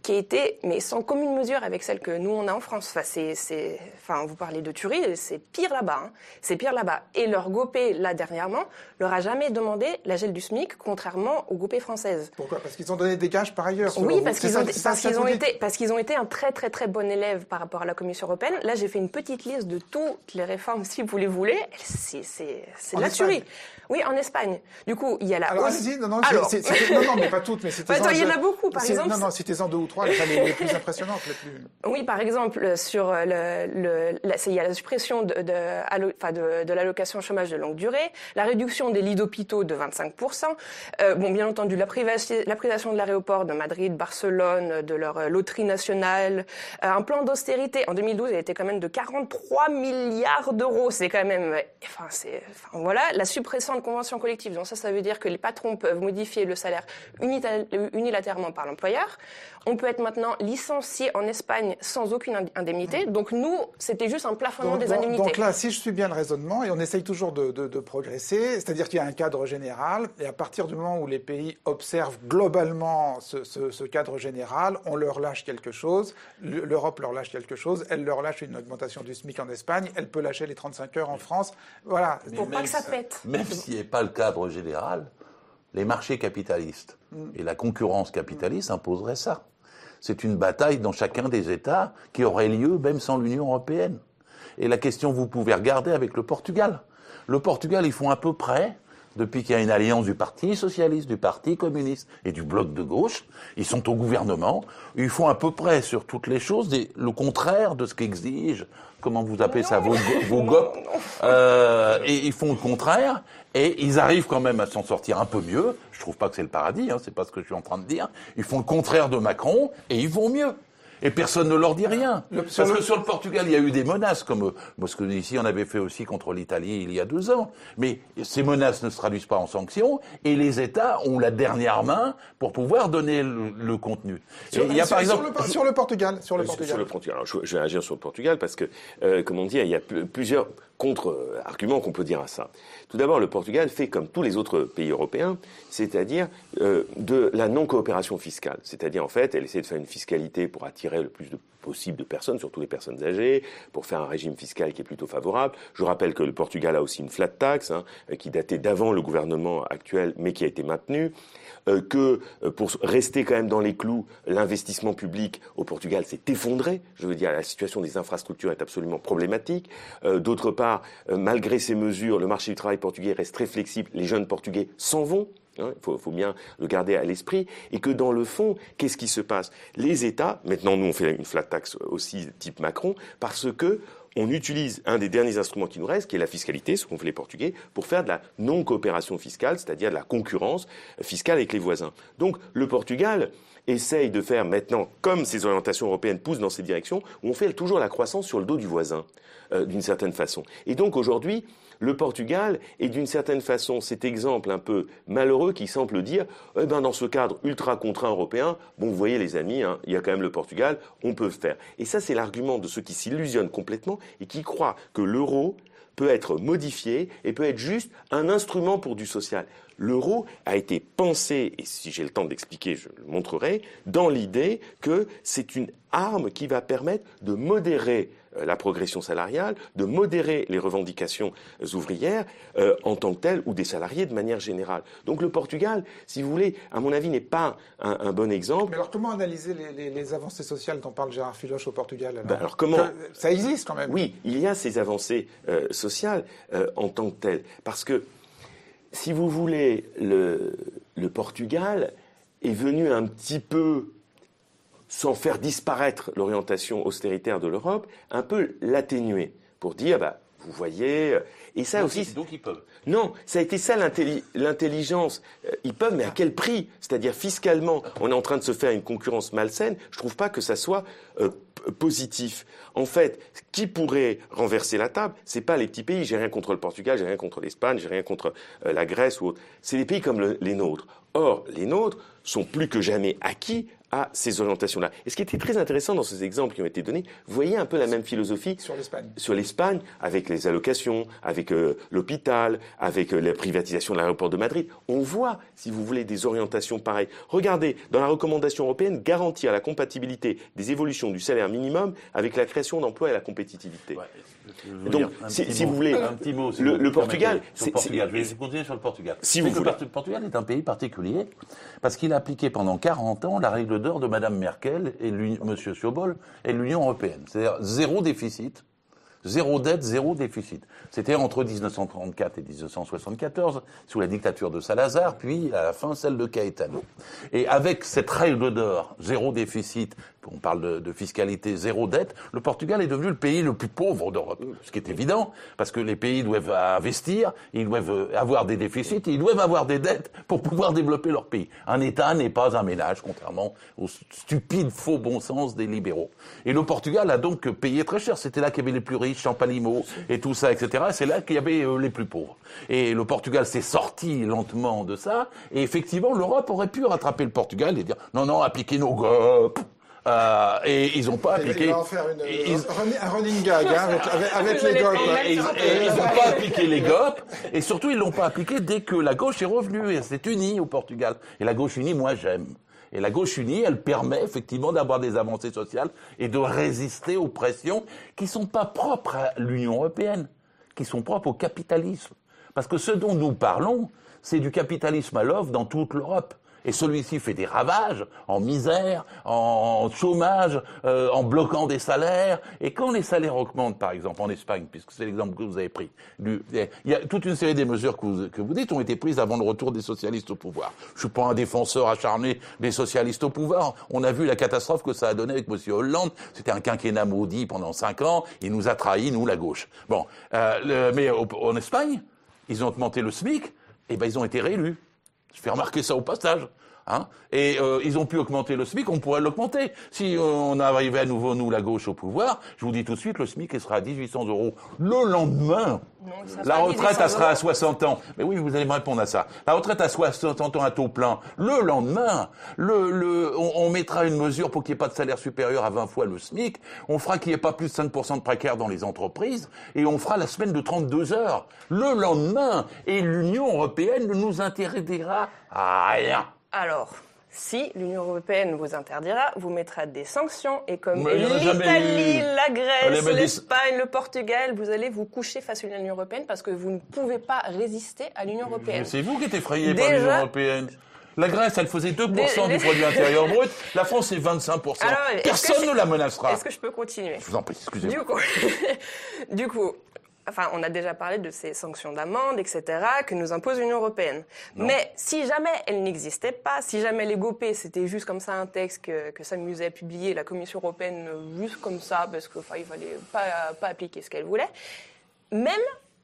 qui était, mais sans commune mesure avec celle que nous on a en France. Enfin, c'est, c'est, enfin, vous parlez de tuerie, c'est pire là-bas. Hein. C'est pire là-bas. Et leur GOPÉ, là dernièrement, leur a jamais demandé la gel du SMIC, contrairement aux GOPÉ françaises. Pourquoi? Parce qu'ils ont donné des gages par ailleurs. Oui, parce qu'ils ont, parce qu'ils ont été, parce qu'ils ont été un très très très bon élève par rapport à la Commission européenne. Là, j'ai fait une petite liste de toutes les réformes, si vous les voulez. C'est, c'est, c'est de la tuerie. Oui, en Espagne. Du coup, il y a la Alors, hausse. Non non, Alors... non, non, mais pas toutes, mais c'était. il y en a beaucoup, par exemple. Non, non, citez-en deux ou trois, Oui, par exemple, sur le, le la, il y a la suppression de, de, de, de l'allocation chômage de longue durée, la réduction des lits d'hôpitaux de 25 euh, bon, bien entendu, la, la privation de l'aéroport de Madrid, Barcelone, de leur euh, loterie nationale, euh, un plan d'austérité en 2012, il était quand même de 43 milliards d'euros. C'est quand même, enfin, c'est, enfin, voilà, la suppression de conventions collectives. Donc ça, ça veut dire que les patrons peuvent modifier le salaire unilatéralement par l'employeur. On peut être maintenant licencié en Espagne sans aucune indemnité. Donc nous, c'était juste un plafonnement des indemnités. Donc là, si je suis bien le raisonnement, et on essaye toujours de, de progresser, c'est-à-dire qu'il y a un cadre général, et à partir du moment où les pays observent globalement ce, ce, ce cadre général, on leur lâche quelque chose, l'Europe leur lâche quelque chose, elle leur lâche une augmentation du SMIC en Espagne, elle peut lâcher les 35 heures en France. Voilà. Pour pas que ça pète. Même s'il n'y a pas le cadre général, les marchés capitalistes mm. et la concurrence capitaliste imposeraient ça c'est une bataille dans chacun des États qui aurait lieu même sans l'Union européenne. Et la question, vous pouvez regarder avec le Portugal. Le Portugal, ils font à peu près, depuis qu'il y a une alliance du Parti socialiste, du Parti communiste et du bloc de gauche, ils sont au gouvernement, ils font à peu près sur toutes les choses le contraire de ce qu'exige comment vous appelez ça, vos, vos GOP, euh, et ils font le contraire, et ils arrivent quand même à s'en sortir un peu mieux. Je trouve pas que c'est le paradis, hein, c'est pas ce que je suis en train de dire. Ils font le contraire de Macron, et ils vont mieux. Et personne ne leur dit rien. parce que sur le Portugal, il y a eu des menaces, comme parce que ici on avait fait aussi contre l'Italie il y a deux ans. Mais ces menaces ne se traduisent pas en sanctions, et les États ont la dernière main pour pouvoir donner le, contenu. Sur, il y a par exemple sur le, Portugal, sur le Portugal. Sur le Portugal. je, vais agir sur le Portugal parce que, euh, comme on dit, il y a plusieurs contre-arguments qu'on peut dire à ça. Tout d'abord, le Portugal fait comme tous les autres pays européens, c'est-à-dire euh, de la non-coopération fiscale. C'est-à-dire, en fait, elle essaie de faire une fiscalité pour attirer le plus de possible de personnes, surtout les personnes âgées, pour faire un régime fiscal qui est plutôt favorable. Je rappelle que le Portugal a aussi une flat tax, hein, qui datait d'avant le gouvernement actuel, mais qui a été maintenue. Euh, que euh, pour rester quand même dans les clous, l'investissement public au Portugal s'est effondré. Je veux dire, la situation des infrastructures est absolument problématique. Euh, d'autre part, malgré ces mesures, le marché du travail portugais reste très flexible. Les jeunes Portugais s'en vont. Hein, il faut, faut, bien le garder à l'esprit. Et que dans le fond, qu'est-ce qui se passe? Les États, maintenant nous on fait une flat tax aussi type Macron, parce que on utilise un des derniers instruments qui nous reste, qui est la fiscalité, ce qu'ont fait les Portugais, pour faire de la non-coopération fiscale, c'est-à-dire de la concurrence fiscale avec les voisins. Donc le Portugal essaye de faire maintenant, comme ses orientations européennes poussent dans ces directions, où on fait toujours la croissance sur le dos du voisin, euh, d'une certaine façon. Et donc aujourd'hui, le Portugal est d'une certaine façon cet exemple un peu malheureux qui semble dire, eh ben dans ce cadre ultra contraint européen, bon vous voyez les amis, hein, il y a quand même le Portugal, on peut faire. Et ça c'est l'argument de ceux qui s'illusionnent complètement et qui croient que l'euro peut être modifié et peut être juste un instrument pour du social. L'euro a été pensé, et si j'ai le temps d'expliquer, je le montrerai, dans l'idée que c'est une arme qui va permettre de modérer la progression salariale, de modérer les revendications ouvrières euh, en tant que telles ou des salariés de manière générale. Donc le Portugal, si vous voulez, à mon avis, n'est pas un, bon exemple. Mais alors comment analyser les, avancées sociales dont parle Gérard Filoche au Portugal alors, ben alors comment Ça existe quand même. Oui, il y a ces avancées euh, sociales en tant que telles. Parce que, si vous voulez, le, le Portugal est venu un petit peu sans faire disparaître l'orientation austéritaire de l'Europe, un peu l'atténuer pour dire, bah, vous voyez, euh, et ça donc, aussi. Donc ils peuvent. Non, ça a été ça l'intelli- l'intelligence. Euh, Ils peuvent, mais à quel prix? C'est-à-dire fiscalement, on est en train de se faire une concurrence malsaine. Je trouve pas que ça soit euh, positif. En fait, qui pourrait renverser la table? C'est pas les petits pays. J'ai rien contre le Portugal, j'ai rien contre l'Espagne, j'ai rien contre euh, la Grèce ou autre. C'est des pays comme le- les nôtres. Or, les nôtres sont plus que jamais acquis à ces orientations-là. Et ce qui était très intéressant dans ces exemples qui ont été donnés, vous voyez un peu la même philosophie Sur l'Espagne. sur l'Espagne, avec les allocations, avec euh, l'hôpital, avec euh, la privatisation de l'aéroport de Madrid. On voit, si vous voulez, des orientations pareilles. Regardez, dans la recommandation européenne, garantir la compatibilité des évolutions du salaire minimum avec la création d'emplois et la compétitivité. Donc, si, petit si mot, vous voulez, un petit mot, si le, vous le me Portugal, c'est- Portugal. Je vais continuer sur le Portugal. Si Vous voulez. le Portugal est un pays particulier parce qu'il a appliqué pendant 40 ans la règle d'or de Madame Merkel et Monsieur Sciobol et l'Union européenne. C'est-à-dire zéro déficit. Zéro dette, zéro déficit. C'était entre 1934 et 1974, sous la dictature de Salazar, puis à la fin celle de Caetano. Et avec cette règle d'or, zéro déficit, on parle de, de fiscalité, zéro dette, le Portugal est devenu le pays le plus pauvre d'Europe. Ce qui est évident, parce que les pays doivent investir, ils doivent avoir des déficits, ils doivent avoir des dettes pour pouvoir développer leur pays. Un État n'est pas un ménage, contrairement au stupide faux bon sens des libéraux. Et le Portugal a donc payé très cher. C'était là qu'il y avait les plus riches, Champalimo et tout ça, etc. C'est là qu'il y avait euh, les plus pauvres. Et le Portugal s'est sorti lentement de ça. Et effectivement, l'Europe aurait pu rattraper le Portugal et dire non, non, appliquez nos GOP. Euh, et ils n'ont pas Il appliqué. va en faire une, Ils- un, un running gag hein, avec, les prendre et ils n'ont pas appliqué les GOP, et surtout ils l'ont pas appliqué dès que la gauche est revenue, et c'est unie au Portugal. Et la gauche unie, moi j'aime. Et la gauche unie, elle permet effectivement d'avoir des avancées sociales et de résister aux pressions qui sont pas propres à l'Union européenne, qui sont propres au capitalisme. Parce que ce dont nous parlons, c'est du capitalisme à l'œuvre dans toute l'Europe. Et celui-ci fait des ravages en misère, en chômage, euh, en bloquant des salaires. Et quand les salaires augmentent, par exemple en Espagne, puisque c'est l'exemple que vous avez pris, du- il y a toute une série des mesures que vous, dites ont été prises avant le retour des socialistes au pouvoir. Je suis pas un défenseur acharné des socialistes au pouvoir. On a vu la catastrophe que ça a donné avec M. Hollande. C'était un quinquennat maudit pendant cinq ans. Il nous a trahis, nous, la gauche. Bon, euh, mais en Espagne, ils ont augmenté le SMIC. Et ben ils ont été réélus. Je fais remarquer ça au passage. Hein et euh, ils ont pu augmenter le SMIC, on pourrait l'augmenter. Si euh, on arrivait à nouveau, nous, la gauche, au pouvoir, je vous dis tout de suite, le SMIC il sera à 1800 euros le lendemain. Non, La retraite, 1800 elle sera à euros. 60 ans. Mais oui, vous allez me répondre à ça. La retraite à 60 ans à taux plein. Le lendemain, le, le, on, on mettra une mesure pour qu'il n'y ait pas de salaire supérieur à 20 fois le SMIC. On fera qu'il n'y ait pas plus de 5% de précaires dans les entreprises. Et on fera la semaine de 32 heures. Le lendemain. Et l'Union européenne ne nous interdira à rien. Alors, si l'Union européenne vous interdira, vous mettra des sanctions et comme l'Italie, la Grèce, des- l'Espagne, le Portugal, vous allez vous coucher face à l'Union européenne parce que vous ne pouvez pas résister à l'Union européenne. Mais c'est vous qui êtes effrayé par l'Union européenne. La Grèce, elle faisait 2% Des- du produit intérieur brut. La France, c'est 25%. Alors, Personne je- ne la menacera. Est-ce que je peux continuer? Je vous en prie, excusez-moi. Du coup, du coup, enfin, on a déjà parlé de ces sanctions d'amende, etc., que nous impose l'Union européenne. Mais si jamais elles n'existaient pas, si jamais les GOPÉ, c'était juste comme ça un texte que, que s'amusait à publier la Commission européenne euh, juste comme ça, parce qu'il il fallait pas, pas appliquer ce qu'elle voulait, même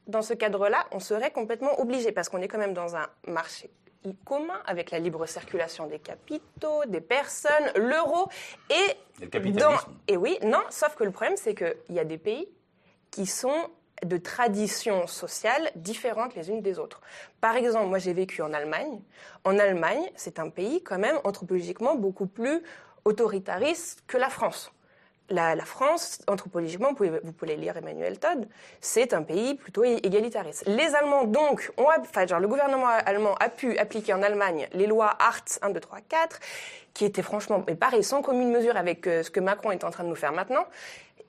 dans ce cadre-là, on serait complètement obligé, parce qu'on est quand même dans un marché commun avec la libre circulation des capitaux, des personnes, l'euro et Et le capitalisme. et oui, non, sauf que le problème c'est qu'il y a des pays qui sont de traditions sociales différentes les unes des autres. Par exemple, moi j'ai vécu en Allemagne. En Allemagne, c'est un pays quand même anthropologiquement beaucoup plus autoritariste que la France. La, la France, anthropologiquement, vous pouvez, lire Emmanuel Todd, c'est un pays plutôt égalitariste. Les Allemands, donc, ont, enfin, genre, le gouvernement allemand a pu appliquer en Allemagne les lois Hartz 1, 2, 3, 4, qui étaient franchement, mais pareil, sans commune mesure avec euh, ce que Macron est en train de nous faire maintenant.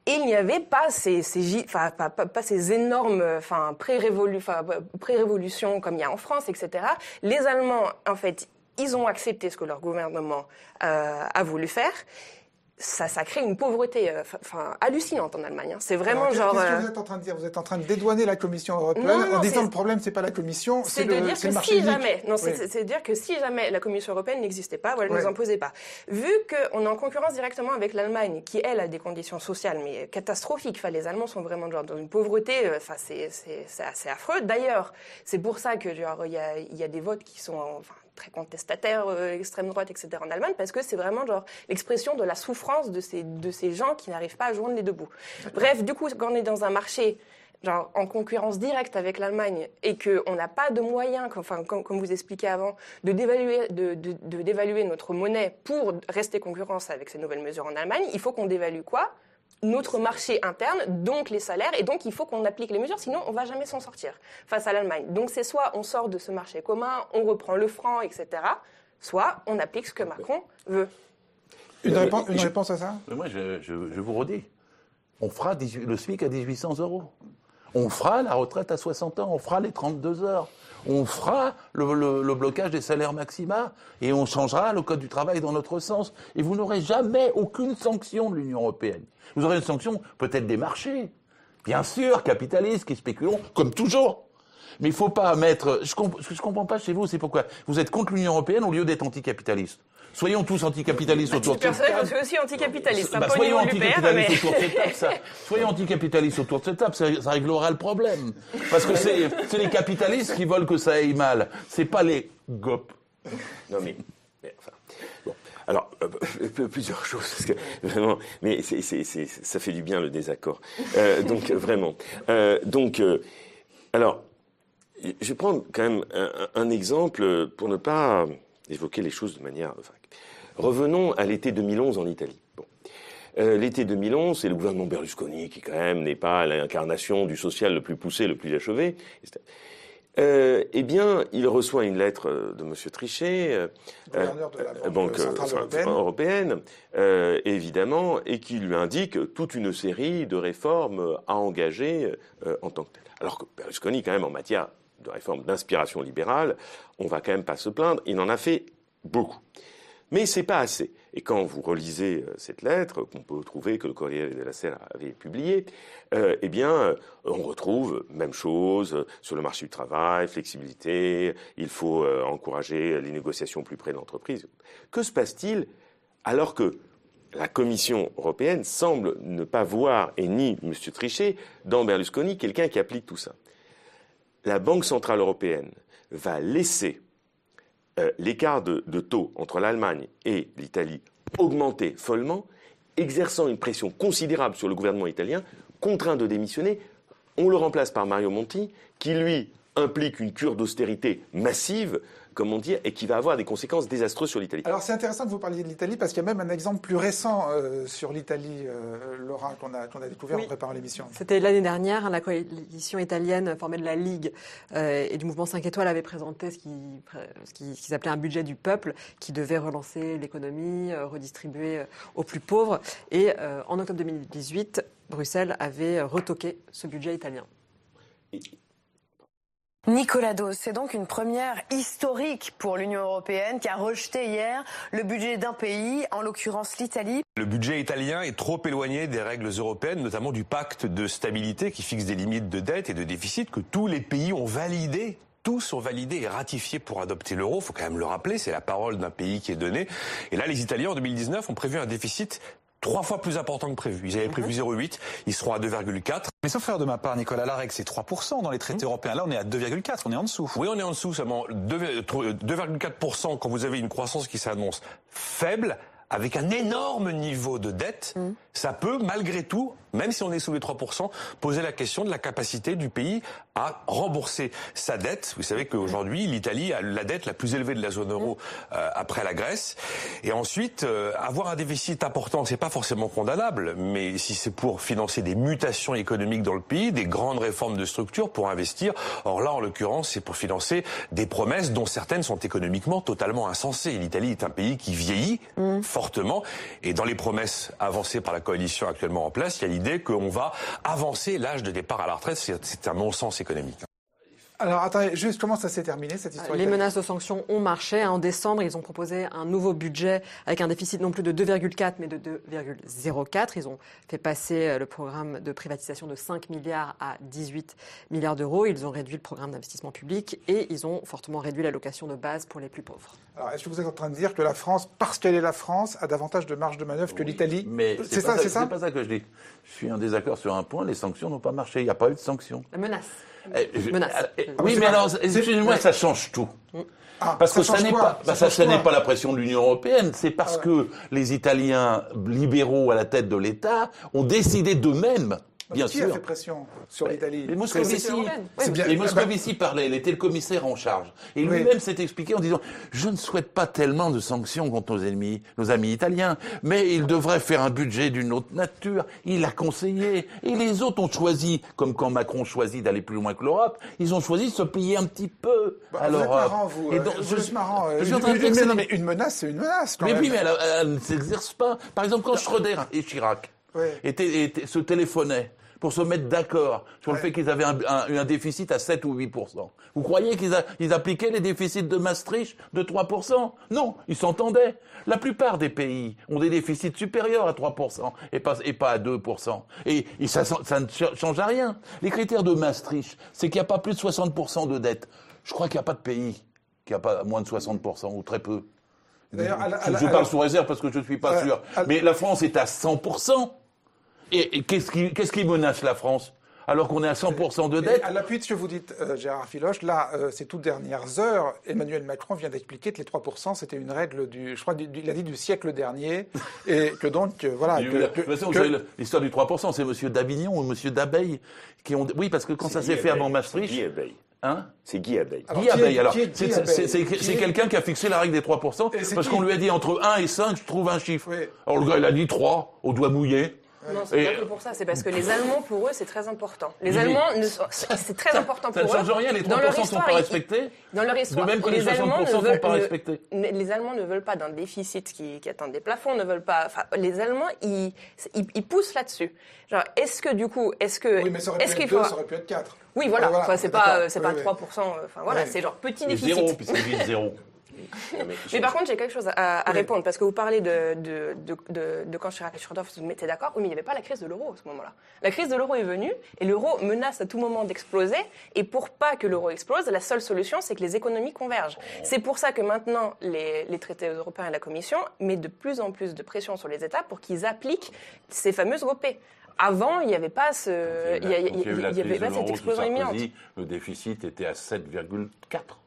Et il n'y avait pas ces, énormes pré-révolutions comme il y a en France, etc. Les Allemands, en fait, ils ont accepté ce que leur gouvernement euh, a voulu faire. Ça, ça crée une pauvreté euh, enfin, hallucinante en Allemagne. Hein. C'est vraiment Alors, genre. Qu'est-ce que euh, vous êtes en train de dire? Vous êtes en train de dédouaner la Commission européenne Non, non, en disant le problème, c'est pas la Commission, c'est C'est de le, dire que le marché si unique. jamais, non, c'est Oui. c'est- c'est de dire que si jamais la Commission européenne n'existait pas, voilà, ne Ouais. nous imposait pas, vu qu'on est en concurrence directement avec l'Allemagne, qui elle a des conditions sociales mais catastrophiques, enfin, les Allemands sont vraiment genre dans une pauvreté, euh, enfin c'est c'est c'est assez affreux. D'ailleurs, c'est pour ça que genre il y a y a des votes qui sont enfin très contestataires, euh, extrême droite, etc. en Allemagne, parce que c'est vraiment genre l'expression de la souffrance de ces de ces gens qui n'arrivent pas à joindre les deux bouts. Bref, du coup, quand on est dans un marché genre en concurrence directe avec l'Allemagne et qu'on n'a pas de moyens, enfin, comme, comme vous expliquez avant, de dévaluer, de, de- de dévaluer notre monnaie pour rester concurrence avec ces nouvelles mesures en Allemagne, il faut qu'on dévalue quoi? Notre marché interne, donc les salaires, et donc il faut qu'on applique les mesures, sinon on va jamais s'en sortir face à l'Allemagne. Donc c'est soit on sort de ce marché commun, on reprend le franc, etc., soit on applique ce que Macron veut. Une, Euh, réponse, une je- réponse à ça? Mais moi, je, je- je vous redis, on fera 18 le SMIC à 1800 euros. On fera la retraite à 60 ans, on fera les 32 heures. On fera le, blocage des salaires maxima et on changera le code du travail dans notre sens. Et vous n'aurez jamais aucune sanction de l'Union européenne. Vous aurez une sanction peut-être des marchés, bien sûr, capitalistes qui spéculent, comme toujours. Mais il faut pas mettre. Ce que je comprends pas chez vous, c'est pourquoi vous êtes contre l'Union européenne au lieu d'être anticapitaliste. Soyons tous anticapitalistes autour de cette table. je suis aussi anticapitaliste, un Bah, au soyons anticapitalistes mais... autour de cette table, ça. Soyons anticapitalistes autour de cette table, ça, ça réglera le problème. Parce que c'est c'est les capitalistes qui veulent que ça aille mal. C'est pas les GOP. Non mais, mais, enfin, bon. Alors euh, plusieurs choses parce que vraiment, mais c'est, c'est, c'est- ça fait du bien le désaccord. Euh, donc vraiment. Euh, donc euh, alors, je vais prendre quand même un, un exemple pour ne pas évoquer les choses de manière. enfin, revenons à l'été 2011 en Italie. Bon. Euh, L'été 2011, c'est le gouvernement Berlusconi qui, quand même, n'est pas l'incarnation du social le plus poussé, le plus achevé. etc. Euh, eh bien, il reçoit une lettre euh, de M. Trichet, euh, de la euh, Banque euh, Centrale Européenne. européenne, euh, évidemment, et qui lui indique toute une série de réformes à engager euh, en tant que telles. Alors que Berlusconi, quand même, en matière de réforme d'inspiration libérale, on va quand même pas se plaindre, il en a fait beaucoup. Mais c'est pas assez. Et quand vous relisez euh, cette lettre, qu'on peut trouver que le Corriere della Sera avait publiée, euh, eh bien, euh, on retrouve même chose sur le marché du travail, flexibilité, il faut encourager les négociations plus près de l'entreprise. Que se passe-t-il alors que la Commission européenne semble ne pas voir, et ni M. Trichet, dans Berlusconi, quelqu'un qui applique tout ça? La Banque Centrale Européenne va laisser euh, l'écart de, de taux entre l'Allemagne et l'Italie augmenter follement, exerçant une pression considérable sur le gouvernement italien, contraint de démissionner. On le remplace par Mario Monti, qui lui implique une cure d'austérité massive, comme on dit, et qui va avoir des conséquences désastreuses sur l'Italie. Alors c'est intéressant que vous parliez de l'Italie parce qu'il y a même un exemple plus récent euh, sur l'Italie, euh, Laura, qu'on a, découvert Oui. en préparant l'émission. C'était l'année dernière, la coalition italienne formée de la Ligue euh, et du mouvement 5 étoiles avait présenté ce qui- ce qui- ce qu'ils appelaient un budget du peuple qui devait relancer l'économie, euh, redistribuer aux plus pauvres. Et euh, en octobre 2018, Bruxelles avait retoqué ce budget italien. Nicolas Dos, c'est donc une première historique pour l'Union européenne qui a rejeté hier le budget d'un pays, en l'occurrence l'Italie. Le budget italien est trop éloigné des règles européennes, notamment du pacte de stabilité qui fixe des limites de dette et de déficit que tous les pays ont validé. Tous ont validé et ratifié pour adopter l'euro. Faut quand même le rappeler, c'est la parole d'un pays qui est donnée. Et là, les Italiens en 2019 ont prévu un déficit trois fois plus important que prévu. Ils avaient prévu 0,8, ils seront à 2,4. Mais sauf faire de ma part, Nicolas, la règle c'est 3% dans les traités européens. Là, on est à 2,4, on est en dessous. Oui, on est en dessous seulement. Deux- 2,4% quand vous avez une croissance qui s'annonce faible, avec un énorme niveau de dette, ça peut malgré tout, même si on est sous les 3%, poser la question de la capacité du pays à rembourser sa dette. Vous savez qu'aujourd'hui, l'Italie a la dette la plus élevée de la zone euro euh, après la Grèce. Et ensuite, euh, avoir un déficit important, c'est pas forcément condamnable, mais si c'est pour financer des mutations économiques dans le pays, des grandes réformes de structure pour investir, or là, en l'occurrence, c'est pour financer des promesses dont certaines sont économiquement totalement insensées. L'Italie est un pays qui vieillit fortement, et dans les promesses avancées par la coalition actuellement en place, il y a l'idée qu'on va avancer l'âge de départ à la retraite. C'est un non-sens économique. Alors attendez, juste comment ça s'est terminé cette histoire Les menaces de sanctions ont marché. En décembre, ils ont proposé un nouveau budget avec un déficit non plus de 2,4 mais de 2,04. Ils ont fait passer euh, le programme de privatisation de 5 milliards à 18 milliards d'euros. Ils ont réduit le programme d'investissement public et ils ont fortement réduit l'allocation de base pour les plus pauvres. Alors est-ce que vous êtes en train de dire que la France, parce qu'elle est la France, a davantage de marge de manœuvre que l'Italie Mais c'est ça, c'est ça. pas ça que je dis. Je suis en désaccord sur un point. Les sanctions n'ont pas marché. Il n'y a pas eu de sanctions. La menace. Je- Menace. eh, oui, mais alors, excusez-moi, ça change tout. Ah, Parce ça que ça n'est pas, bah, Ça n'est pas la pression de l'Union européenne, c'est parce que les Italiens libéraux à la tête de l'État ont décidé d'eux-mêmes, bien qui sûr. a fait pression sur l'Italie Mais Moscovici, C'est- c'est bien- et bah, Moscovici parlait, il était le commissaire en charge. Et Oui. lui-même s'est expliqué en disant Je ne souhaite pas tellement de sanctions contre nos ennemis, nos amis italiens, mais il devrait faire un budget d'une autre nature. Il a conseillé. Et les autres ont choisi, comme quand Macron choisit d'aller plus loin que l'Europe, ils ont choisi de se plier un petit peu Bah, à l'Europe. marrant, vous. Et euh, donc, vous êtes marrant. euh, je suis une- menace, c'est une menace. Quand mais même. oui, mais elle, elle ne s'exerce pas. Par exemple, quand Schröder et Chirac Ouais. étaient- étaient- se téléphonaient pour se mettre d'accord sur le fait qu'ils avaient un, un- un déficit à 7 ou 8 Vous croyez qu'ils ils appliquaient les déficits de Maastricht de 3% Non, ils s'entendaient. La plupart des pays ont des déficits supérieurs à 3 et pas, et pas à 2 Et, et ça, ça ne ch- change à rien. Les critères de Maastricht, c'est qu'il n'y a pas plus de 60% de dette. Je crois qu'il n'y a pas de pays qui a pas moins de 60% ou très peu. D'ailleurs, à la- à Je, la- je à parle la- sous réserve parce que je ne suis pas sûr. à- Mais la France est à 100%. Et, et qu'est-ce qui, menace la France alors qu'on est à 100% de Mais dette à l'appui de ce que vous dites, euh, Gérard Filoche, là, euh, ces toutes dernières heures, Emmanuel Macron vient d'expliquer que les 3%, c'était une règle du, je crois, du- du- il a dit du siècle dernier, et que donc, euh, voilà. Que- de toute façon, que- l'histoire du 3%, c'est M. Davignon ou M. Dabeille qui ont. Oui, parce que quand ça s'est fait avant Maastricht. Guy Abeille. Hein C'est Guy Abeille. Alors, Guy Abeille, alors. C'est- quelqu'un qui a fixé la règle des 3%, Et c'est parce qu'on lui a dit entre 1 et 5, je trouve un chiffre. Oui. Alors le gars, il a dit 3, au doigt mouillé. Non, c'est pas que pour ça, c'est parce que les Allemands, pour eux, c'est très important. Les. Allemands, ne sont- c'est très important Ça pour ne eux. change rien, les Dans 3% leur ne sont histoire, pas ils- respectés. Dans leur histoire, De même que les Allemands 60% ne sont veulent- pas ne- respectés. ne- les Allemands ne veulent pas d'un déficit qui, qui atteint des plafonds, ne veulent pas. Enfin, les Allemands, ils, ils, ils poussent là-dessus. Genre, est-ce que du coup, est-ce que, Oui, mais ça aurait pu est-ce être qu'il 2, faut ça aurait pu être 4. Oui, voilà. Enfin, c'est pas, euh, c'est Oui, pas oui. 3%. Enfin, voilà, Ouais. c'est genre petit Et déficit. Zéro, puisqu'il dit zéro. Mais par contre, j'ai quelque chose à, à répondre, parce que vous parlez de, de, de, de, quand Chirac et Schröder se mettaient d'accord. Oui, mais il n'y avait pas la crise de l'euro à ce moment-là. La crise de l'euro est venue, et l'euro menace à tout moment d'exploser. Et pour pas que l'euro explose, la seule solution, c'est que les économies convergent. C'est pour ça que maintenant, les, les traités européens et la Commission mettent de plus en plus de pression sur les États pour qu'ils appliquent ces fameuses GOP. Avant, il n'y avait pas ce, il y a- il y a- Quand il y a eu la il y avait crise de pas cette explosion imminente. Le déficit était à 7,4.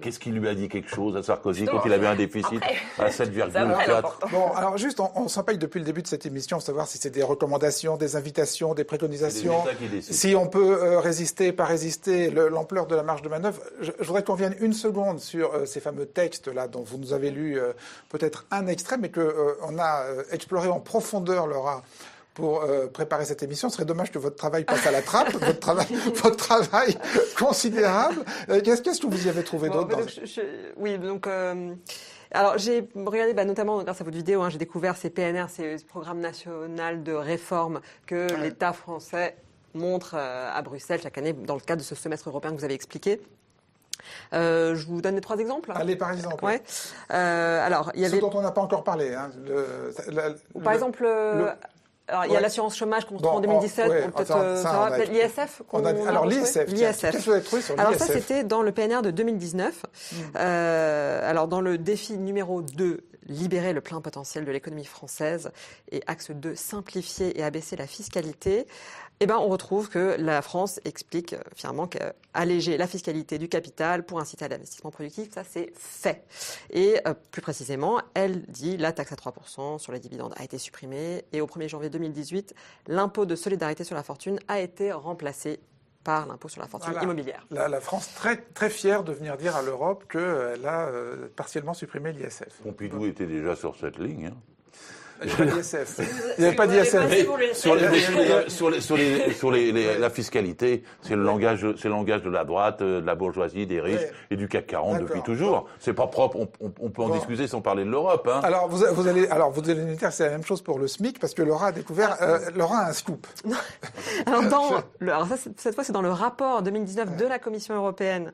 Qu'est-ce qui lui a dit quelque chose à Sarkozy quand il avait un déficit à 7,4 Bon, alors juste, on, on s'empaille depuis le début de cette émission de savoir si c'est des recommandations, des invitations, des préconisations, si on peut euh, résister, pas résister, le- l'ampleur de la marge de manœuvre. Je, je voudrais qu'on vienne une seconde sur euh, ces fameux textes-là dont vous nous avez lu euh, peut-être un extrait, mais qu'on a euh, exploré en profondeur, Laura, pour euh, préparer cette émission. Ce serait dommage que votre travail passe à la trappe, votre travail, votre travail considérable. Euh, Qu'est-ce qu'est-ce que vous y avez trouvé Bon, d'autre dans- donc, je- je- Oui, donc. euh, alors j'ai regardé, bah, notamment grâce à votre vidéo, hein, j'ai découvert ces PNR, ces programmes nationaux de réforme que l'État français montre euh, à Bruxelles chaque année dans le cadre de ce semestre européen que vous avez expliqué. Euh, je vous donne les trois exemples. Allez, par exemple. Ouais. Euh, alors, il y Ce avait. dont on n'a pas encore parlé. Hein, le- par le- exemple, le- alors, il y a l'assurance chômage qu'on Bon, retrouve en 2017. ouais, bon, peut-être enfin, euh, ça, ça va, on a- peut-être l'ISF. a- alors, l'ISF, l'ISF. Alors ça, c'était dans le PNR de 2019. Hmm. Euh, alors dans le défi numéro 2, libérer le plein potentiel de l'économie française, et axe 2, simplifier et abaisser la fiscalité, eh ben, on retrouve que la France explique euh, finalement qu'alléger la fiscalité du capital pour inciter à l'investissement productif, ça c'est fait. Et euh, plus précisément, elle dit la taxe à 3% sur les dividendes a été supprimée et au 1er janvier 2018, l'impôt de solidarité sur la fortune a été remplacé par l'impôt sur la fortune Voilà. immobilière. La, la France très, très fière de venir dire à l'Europe qu'elle a euh, partiellement supprimé l'ISF. Pompidou était déjà sur cette ligne. hein. Il n'y avait pas d'ISF. Il n'y avait pas d'ISF. Sur, la fiscalité, c'est le langage, c'est le langage de la droite, euh, de la bourgeoisie, des riches Ouais. et du CAC 40 depuis toujours. C'est pas propre. On, on- on peut en Bon. discuter sans parler de l'Europe. Hein. Alors vous, vous allez, alors vous allez nous dire que c'est la même chose pour le SMIC parce que Laura a découvert, euh, Laura a un scoop. Alors, dans le- alors ça, c'est- cette fois, c'est dans le rapport 2019 de la Commission européenne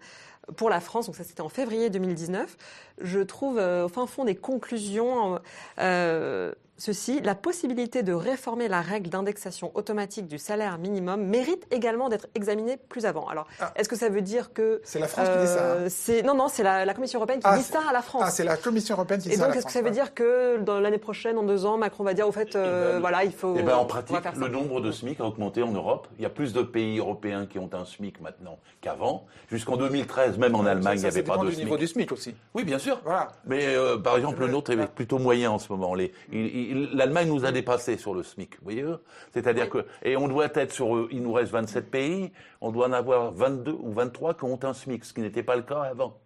pour la France, donc ça c'était en février 2019. Je trouve euh, au fin fond des conclusions euh, ceci la possibilité de réformer la règle d'indexation automatique du salaire minimum mérite également d'être examinée plus avant. Alors, est-ce que ça veut dire que Ah. C'est la France qui dit ça, hein. c'est non non c'est la, la Commission européenne qui Ah, dit ça à la France. Ah, c'est la Commission européenne qui dit Et ça. à donc, est-ce que ça veut dire que dans l'année prochaine, en deux ans, Macron va dire, au fait, euh, voilà, il faut. Eh ben, en pratique, le nombre de SMIC a augmenté en Europe. Il y a plus de pays européens qui ont un SMIC maintenant qu'avant. Jusqu'en 2013, même en Allemagne, il n'y avait pas dépend de du SMIC. niveau du SMIC aussi. Oui, bien sûr. Voilà. Mais euh, par exemple, le nôtre est plutôt moyen en ce moment. Les- il- il- L'Allemagne nous a dépassé sur le SMIC, vous voyez C'est-à-dire que et on doit être sur, eux, il nous reste 27 pays, on doit en avoir 22 ou 23 qui ont un SMIC, ce qui n'était pas le cas avant.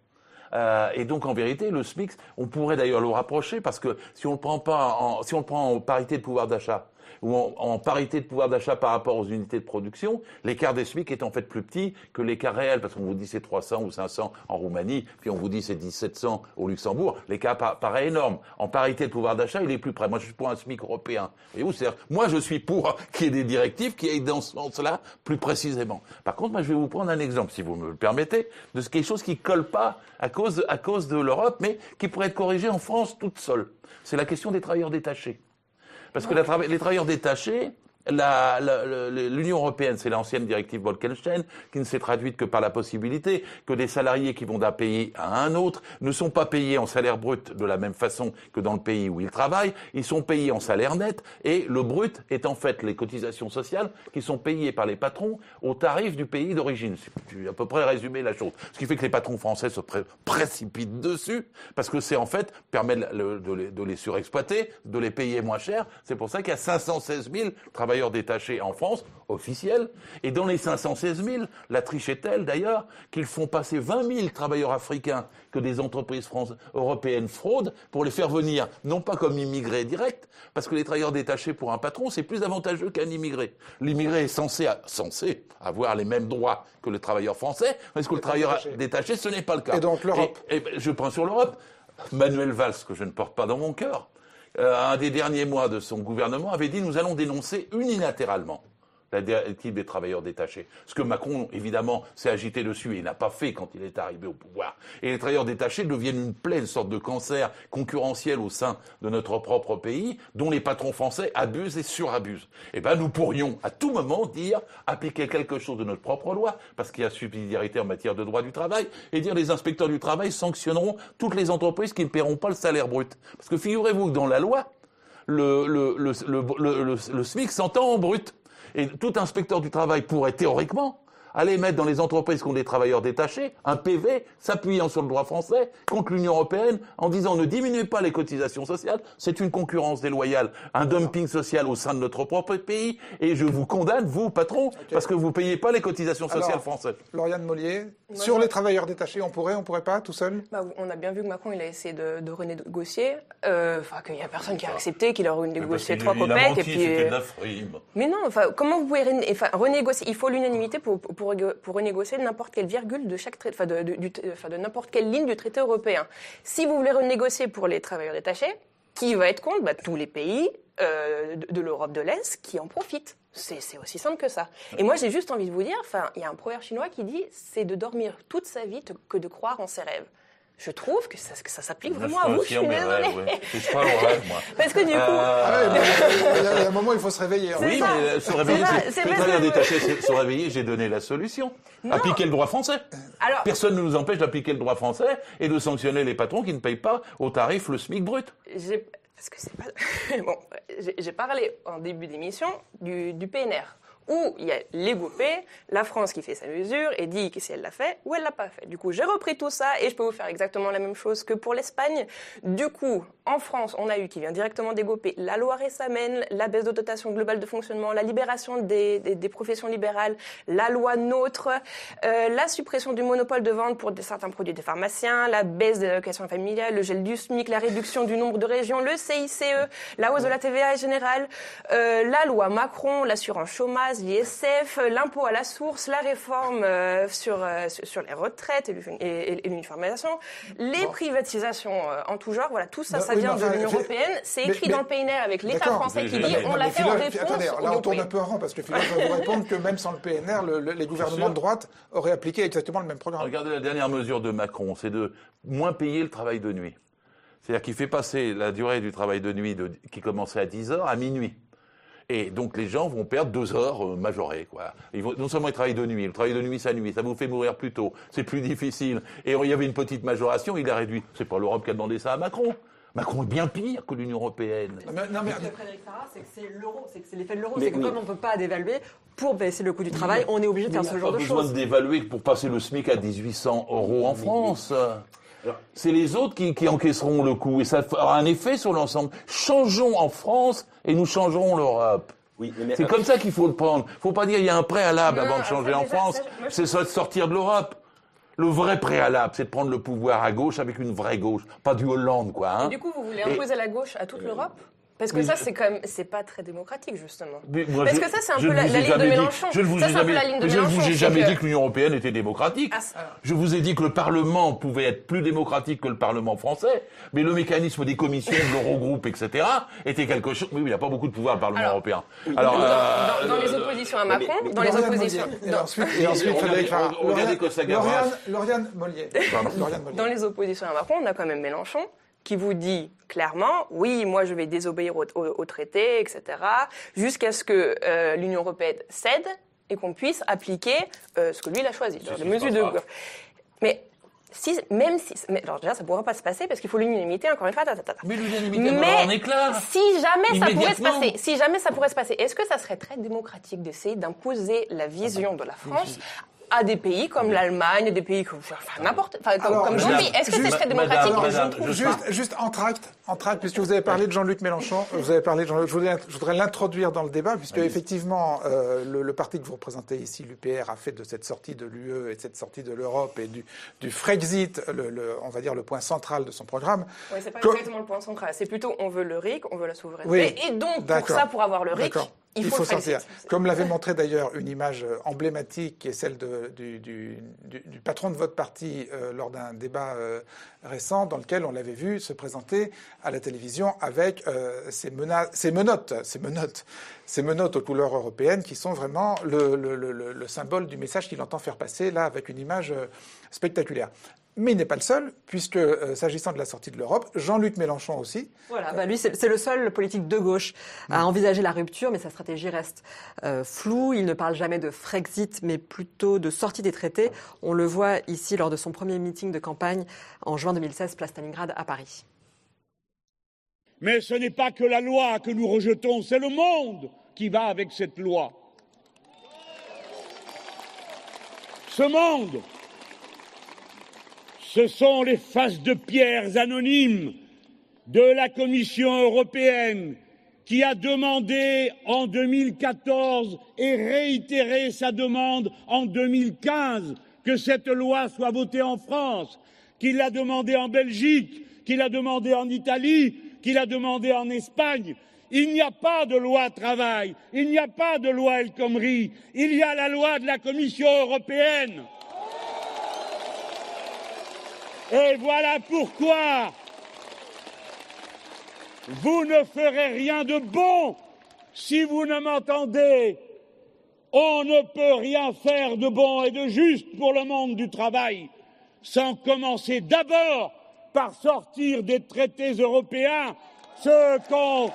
Euh, et donc en vérité, le SMIC, on pourrait d'ailleurs le rapprocher parce que si on le prend pas, en, si on le prend en parité de pouvoir d'achat ou en, parité de pouvoir d'achat par rapport aux unités de production, l'écart des SMIC est en fait plus petit que l'écart réel parce qu'on vous dit c'est 300 ou 500 en Roumanie, puis on vous dit c'est 1700 au Luxembourg. L'écart pa- paraît énorme. En parité de pouvoir d'achat, il est plus près. Moi, je suis pour un SMIC européen. Voyez-vous, c'est-à-dire, moi, je suis pour qu'il y ait des directives qui aillent dans ce sens-là plus précisément. Par contre, moi, je vais vous prendre un exemple, si vous me le permettez, de quelque chose qui colle pas à cause de l'Europe, mais qui pourrait être corrigé en France toute seule. C'est la question des travailleurs détachés. Parce que la les travailleurs détachés, l'Union européenne, c'est l'ancienne directive Bolkenstein, qui ne s'est traduite que par la possibilité que des salariés qui vont d'un pays à un autre ne sont pas payés en salaire brut de la même façon que dans le pays où ils travaillent, ils sont payés en salaire net, et le brut est en fait les cotisations sociales qui sont payées par les patrons au tarif du pays d'origine. C'est à peu près résumé la chose. Ce qui fait que les patrons français se pré- précipitent dessus, parce que c'est en fait, permet de les, de les surexploiter, de les payer moins cher. C'est pour ça qu'il y a 516 000 travailleurs détachés en France, officiels. Et dans les 516 000, la triche est telle d'ailleurs qu'ils font passer 20 000 travailleurs africains que des entreprises européennes fraudent pour les faire venir, non pas comme immigrés directs, parce que les travailleurs détachés pour un patron, c'est plus avantageux qu'un immigré. L'immigré est censé, censé avoir les mêmes droits que le travailleur français, parce que le travailleur détaché, ce n'est pas le cas. Et donc, l'Europe Et- et je prends sur l'Europe. Manuel Valls, que je ne porte pas dans mon cœur, euh, un des derniers mois de son gouvernement, avait dit nous allons dénoncer unilatéralement la directive des travailleurs détachés. Ce que Macron, évidemment, s'est agité dessus et n'a pas fait quand il est arrivé au pouvoir. Et les travailleurs détachés deviennent une plaie, une sorte de cancer concurrentiel au sein de notre propre pays, dont les patrons français abusent et surabusent. Eh ben, nous pourrions, à tout moment, dire, appliquer quelque chose de notre propre loi, parce qu'il y a subsidiarité en matière de droit du travail, et dire les inspecteurs du travail sanctionneront toutes les entreprises qui ne paieront pas le salaire brut. Parce que figurez-vous que dans la loi, le, le- le- le SMIC s'entend en brut. Et tout inspecteur du travail pourrait théoriquement aller mettre dans les entreprises qui ont des travailleurs détachés un PV s'appuyant sur le droit français contre l'Union européenne en disant ne diminuez pas les cotisations sociales, c'est une concurrence déloyale, un dumping social au sein de notre propre pays et je vous condamne, vous, patron, parce que vous payez pas les cotisations sociales Alors, françaises. Lauriane Mollier, Moi, sur je- les travailleurs détachés, on pourrait, on pourrait pas, tout seul? Bah, on a bien vu que Macron, il a essayé de, de renégocier. Euh, Enfin, qu'il n'y a personne qui a accepté, qu'il a renégocié trois menti, et puis, de euh, la frime. Mais non, enfin, comment vous pouvez rené- renégocier? Il faut l'unanimité pour, pour, pour renégocier n'importe quelle virgule de chaque traité, enfin, de, n'importe quelle ligne du traité européen. Si vous voulez renégocier pour les travailleurs détachés, qui va être contre? Bah, Tous les pays euh, de, de l'Europe de l'Est qui en profitent. C'est aussi simple que ça. Et moi, j'ai juste envie de vous dire, il y a un proverbe chinois qui dit c'est de dormir toute sa vie que de croire en ses rêves. Je trouve que ça, que ça s'applique vraiment à vous. Je suis désolée. rêves, ouais. Je crois aux rêves, moi. Parce que du coup, Euh, Ah il y a- il y a un moment, il faut se réveiller. hein. Oui, ça. mais se réveiller, C'est travailleurs que- détachés se, réveiller, j'ai donné la solution. Non. Appliquer le droit français. Alors- Personne ne nous empêche d'appliquer le droit français et de sanctionner les patrons qui ne payent pas au tarif le SMIC brut. j'ai parce que c'est pas bon, j'ai j'ai parlé en début d'émission du, du PNR où il y a les GOPÉ, la France qui fait sa mesure et dit que si elle l'a fait ou elle l'a pas fait. Du coup, j'ai repris tout ça et je peux vous faire exactement la même chose que pour l'Espagne. Du coup, en France, on a eu qui vient directement des GOPÉ la loi Résamène, la baisse de dotation globale de fonctionnement, la libération des, des, des professions libérales, la loi NOTRe, euh, la suppression du monopole de vente pour certains produits des pharmaciens, la baisse de l'allocation familiale, le gel du SMIC, la réduction du nombre de régions, le CICE, la hausse de la TVA générale, euh, la loi Macron, l'assurance chômage, l'ISF, l'impôt à la source, la réforme euh, sur, euh, sur les retraites et, et, et l'uniformisation, les privatisations euh, en tout genre, voilà, tout ça, Bah ça oui, vient de l'Union européenne, c'est écrit mais- dans le PNR avec l'État français qui dit on l'a fait en réponse Attendez, là on tourne un peu en rond parce que Philippe va vous répondre que même sans le PNR, le- le- les gouvernements de droite auraient appliqué exactement le même programme. Regardez la dernière mesure de Macron, c'est de moins payer le travail de nuit. C'est-à-dire qu'il fait passer la durée du travail de nuit de- qui commençait à 10 heures à minuit. Et donc les gens vont perdre deux heures euh, majorées. Quoi. Ils vont, non seulement ils travaillent de nuit, le travail de nuit ça nuit, ça vous fait mourir plus tôt, c'est plus difficile. Et il y avait une petite majoration, il a réduit. C'est pas l'Europe qui a demandé ça à Macron. Macron est bien pire que l'Union européenne. Non, mais- non, mais- Ce que Frédéric Sarrat, c'est que c'est l'euro, c'est que c'est l'effet de l'euro. C'est que comme on ne peut pas dévaluer, pour baisser le coût du travail, on est obligé de faire ce genre de pas besoin choses. de dévaluer pour passer le SMIC à 1800 euros en France. C'est les autres qui, qui encaisseront le coup et ça aura un effet sur l'ensemble. Changeons en France et nous changerons l'Europe. Oui, C'est comme ça qu'il faut le prendre. Il faut pas dire il y a un préalable Non, avant de changer en France. C'est ça de sortir de l'Europe. Le vrai préalable, c'est de prendre le pouvoir à gauche avec une vraie gauche, pas du Hollande, quoi. hein. Du coup, vous voulez Et- imposer la gauche à toute l'Europe? Parce que mais ça, je- c'est quand même, c'est pas très démocratique, justement. Mais moi, Parce je- que ça, c'est un peu la, vous la ai ligne de dit- Mélenchon. Je ne vous ça, ai jamais, la ligne de je ne Mélenchon. vous ai c'est jamais que- dit que l'Union européenne était démocratique. Ah, Je vous ai dit que le Parlement pouvait être plus démocratique que le Parlement français, mais le mécanisme des commissions, de l'Eurogroupe, etc., était quelque chose. Oui, mais il n'y a pas beaucoup de pouvoir, le Parlement Alors, européen. dans, Alors, dans- euh, dans les oppositions à Macron, dans les Lauriane oppositions. Et ensuite, et Frédéric Mollier. dans les oppositions à Macron, on a quand même Mélenchon qui vous dit clairement, oui, moi je vais désobéir au, au- au traité, etc., jusqu'à ce que euh, l'Union européenne cède et qu'on puisse appliquer euh, ce que lui il a choisi, dans les mesures de. Mais si, même si, mais, alors déjà ça ne pourra pas se passer parce qu'il faut l'unanimité encore une fois. ta, ta, ta, ta. Mais l'unanimité si jamais ça pourrait se passer, si jamais ça pourrait se passer, est-ce que ça serait très démocratique d'essayer d'imposer la vision de la France à des pays comme l'Allemagne, des pays comme enfin, n'importe, enfin, comme, Alors, comme madame, d'autres pays Est-ce que c'est juste- très démocratique madame, Je ne trouve Juste, pas. juste en tract, en tract, puisque vous avez parlé de Jean-Luc Mélenchon, vous avez parlé de Jean-Luc, je voudrais, je voudrais l'introduire dans le débat, puisque effectivement, euh, le, le parti que vous représentez ici, l'UPR, a fait de cette sortie de l'UE et de cette sortie de l'Europe et du, du Frexit, le, le- on va dire, le point central de son programme. Oui, c'est pas exactement le point central. C'est plutôt on veut le RIC, on veut la souveraineté. Oui, et donc, pour ça, pour avoir le RIC, Il faut, sortir. Comme l'avait montré d'ailleurs une image euh, emblématique qui est celle de- du, du- du- du patron de votre parti euh, lors d'un débat euh, récent dans lequel on l'avait vu se présenter à la télévision avec euh, ses, mena- ses menottes, ses menottes, aux couleurs européennes qui sont vraiment le, le- le- le- le symbole du message qu'il entend faire passer là avec une image spectaculaire. Mais il n'est pas le seul, puisque euh, s'agissant de la sortie de l'Europe, Jean-Luc Mélenchon aussi, Voilà, bah lui, c'est le seul politique de gauche à envisager la rupture, mais sa stratégie reste euh, floue. Il ne parle jamais de Frexit, mais plutôt de sortie des traités. On le voit ici lors de son premier meeting de campagne en juin 2016, place Stalingrad à Paris. Mais ce n'est pas que la loi que nous rejetons, c'est le monde qui va avec cette loi. Ce monde, ce sont les faces de pierres anonymes de la Commission européenne qui a demandé en 2014 et réitéré sa demande en 2015 que cette loi soit votée en France, qu'il l'a demandé en Belgique, qu'il a demandé en Italie, qu'il a demandé en Espagne. Il n'y a pas de loi travail, il n'y a pas de loi El Khomri, il y a la loi de la Commission européenne. Et voilà pourquoi vous ne ferez rien de bon si vous ne m'entendez. On ne peut rien faire de bon et de juste pour le monde du travail sans commencer d'abord par sortir des traités européens ce qu'ont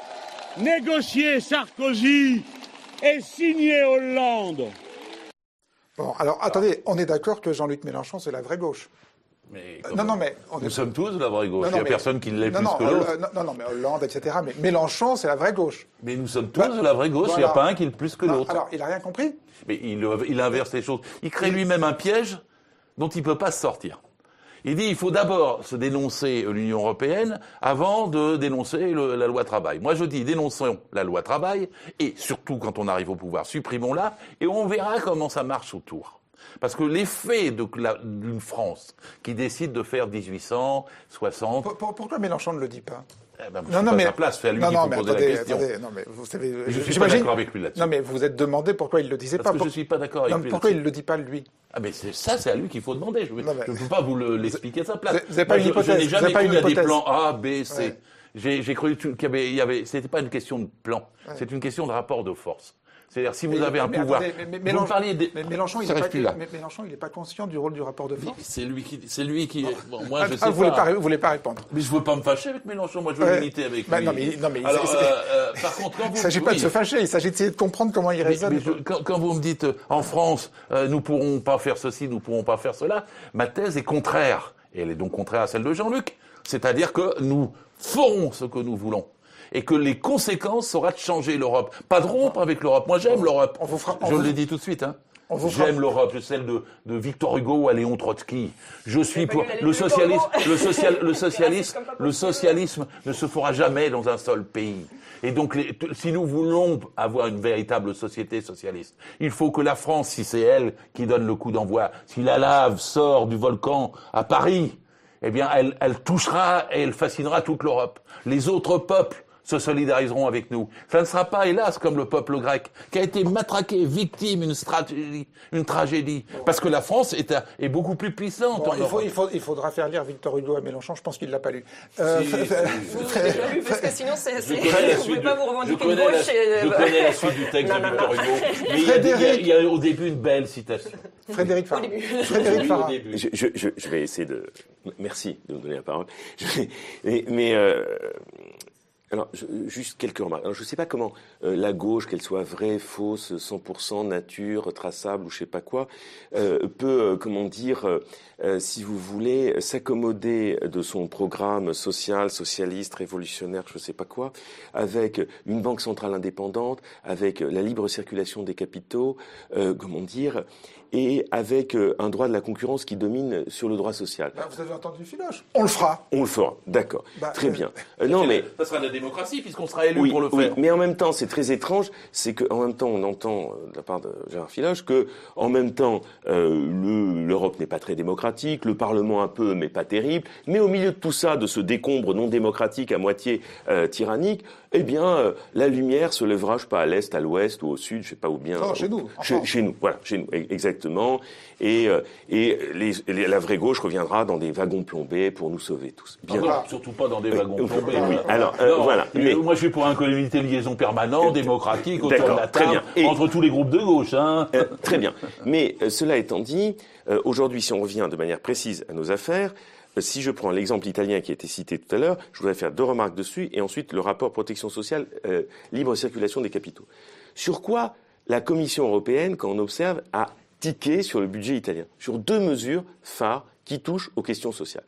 négocié Sarkozy et signé Hollande. Bon, alors attendez, on est d'accord que Jean-Luc Mélenchon, c'est la vraie gauche. Mais non, non, mais on nous est- sommes tous de la vraie gauche. Non, Il n'y a mais- personne qui l'est plus non, que euh, l'autre. euh, non, non, mais Hollande, etc. Mais Mélenchon, c'est la vraie gauche. Mais nous sommes tous Bah, de la vraie gauche. Il n'y a pas un qui est plus que l'autre. Alors, il a rien compris. Mais il, il inverse les choses. Il crée lui-même un piège dont il ne peut pas se sortir. Il dit il faut d'abord se dénoncer l'Union européenne avant de dénoncer le- la loi travail. Moi je dis dénonçons la loi travail et surtout quand on arrive au pouvoir, supprimons-la et on verra comment ça marche autour. Parce que l'effet d'une France qui décide de faire 1860, Pour- pour- pourquoi Mélenchon ne le dit pas? Eh ben, je suis pas sa place, c'est à lui non, qu'il non, faut mais attendez, la question. attendez, non, mais vous savez, Je suis pas d'accord avec lui là-dessus. Non, mais vous vous êtes demandé pourquoi il le disait Parce pas. que pour- je suis pas d'accord avec Non, lui mais Pourquoi il le dit pas lui? Ah mais ça, c'est à lui qu'il faut demander. Je ne peux pas vous le- l'expliquer à sa place. Vous avez- vous avez pas une hypothèse, Je n'ai jamais cru une à des hypothèse. plans A, B, C. Ouais. J'ai cru qu'il y avait, y avait c'était pas une question de plan, Ouais. c'est une question de rapport de force. C'est-à-dire si vous avez un pouvoir, Mélenchon- me parliez des... mais Mélenchon, il n'est pas, conscient du rôle du rapport de force. C'est lui qui, c'est lui qui. Bon, moi, je Ah, sais vous voulez pas. pas, vous voulez pas répondre. Mais je veux pas me fâcher avec Mélenchon. Moi, je veux l'unité avec Bah, lui. non, mais- non, mais Alors, c'est- euh, euh, par contre, quand Il ne s'agit pas de se fâcher, il s'agit d'essayer de comprendre comment il Mais- raisonne. quand, quand vous me dites euh, en France, euh, nous pourrons pas faire ceci, nous pourrons pas faire cela, ma thèse est contraire. Et elle est donc contraire à celle de Jean-Luc. C'est-à-dire que nous ferons ce que nous voulons. Et que les conséquences sera de changer l'Europe. Pas de rompre avec l'Europe. Moi, j'aime l'Europe. on Je vous- le dis tout de suite. Hein. On vous fera- J'aime l'Europe, je celle de, de Victor Hugo à Léon Trotsky. Je suis pour le socialisme. Le, social, le socialisme, le socialisme ne se fera jamais dans un seul pays. Et donc, les- si nous voulons avoir une véritable société socialiste, il faut que la France, si c'est elle qui donne le coup d'envoi, si la lave sort du volcan à Paris, eh bien, elle, elle touchera et elle fascinera toute l'Europe. Les autres peuples se solidariseront avec nous. Ça ne sera pas, hélas, comme le peuple grec, qui a été matraqué, victime d'une stratégie, une tragédie. Parce que la France est, un- est beaucoup plus puissante Bon, en il, faut- Europe. il faut- il faudra faire lire Victor Hugo à Mélenchon, je pense qu'il ne l'a pas lu. Euh, Si, si. f- Parce que sinon, c'est. Je c'est- Vous suite pouvez pas vous je revendiquer la- gauche. et- je connais la suite du texte Non, de non, Victor. Hugo. Mais il y, a, il y a- il y a au début une belle citation. Frédéric Farah. Au début. Frédéric Au Farah. début. Je, je, je, je vais essayer de. Merci de me donner la parole. Je vais- mais mais, euh, alors, juste quelques remarques. Alors, je ne sais pas comment euh, la gauche, qu'elle soit vraie, fausse, 100% nature, traçable ou je sais pas quoi, euh, peut, euh, comment dire, si vous voulez, s'accommoder de son programme social, socialiste, révolutionnaire, je ne sais pas quoi, avec une banque centrale indépendante, avec la libre circulation des capitaux, comment dire, et avec euh, un droit de la concurrence qui domine sur le droit social. Bah, vous avez entendu Philoche On le fera. On le fera, d'accord, Bah, très euh, bien. Euh, non, mais Ça sera de la démocratie puisqu'on sera élu oui, pour le oui, faire. mais en même temps, c'est très étrange, c'est qu'en même temps, on entend euh, de la part de Gérard Filoche que, en même temps, euh, le- l'Europe n'est pas très démocratique, le Parlement un peu, mais pas terrible, mais au milieu de tout ça, de ce décombre non démocratique à moitié euh, tyrannique, eh bien, euh, la lumière se lèvera, je sais pas, à l'est, à l'ouest ou au sud, je sais pas où bien. Non, chez nous, Chez, nous, voilà, chez nous, e- exactement. Et, euh, et les- les- la vraie gauche reviendra dans des wagons plombés pour nous sauver tous. Bien. Non, surtout pas dans des Oui, wagons oui, plombés. oui. voilà. Alors, euh, Non, voilà. mais Moi, je suis pour un comité de liaison permanent, démocratique, autour de la très table, bien. Et- entre tous les groupes de gauche. Hein. Euh, très bien. Mais euh, cela étant dit, euh, aujourd'hui, si on revient de manière précise à nos affaires, euh, si je prends l'exemple italien qui a été cité tout à l'heure, je voudrais faire deux remarques dessus et ensuite le rapport protection sociale, euh, libre circulation des capitaux. Sur quoi la Commission européenne, quand on observe, a tiqué sur le budget italien? Sur deux mesures phares qui touchent aux questions sociales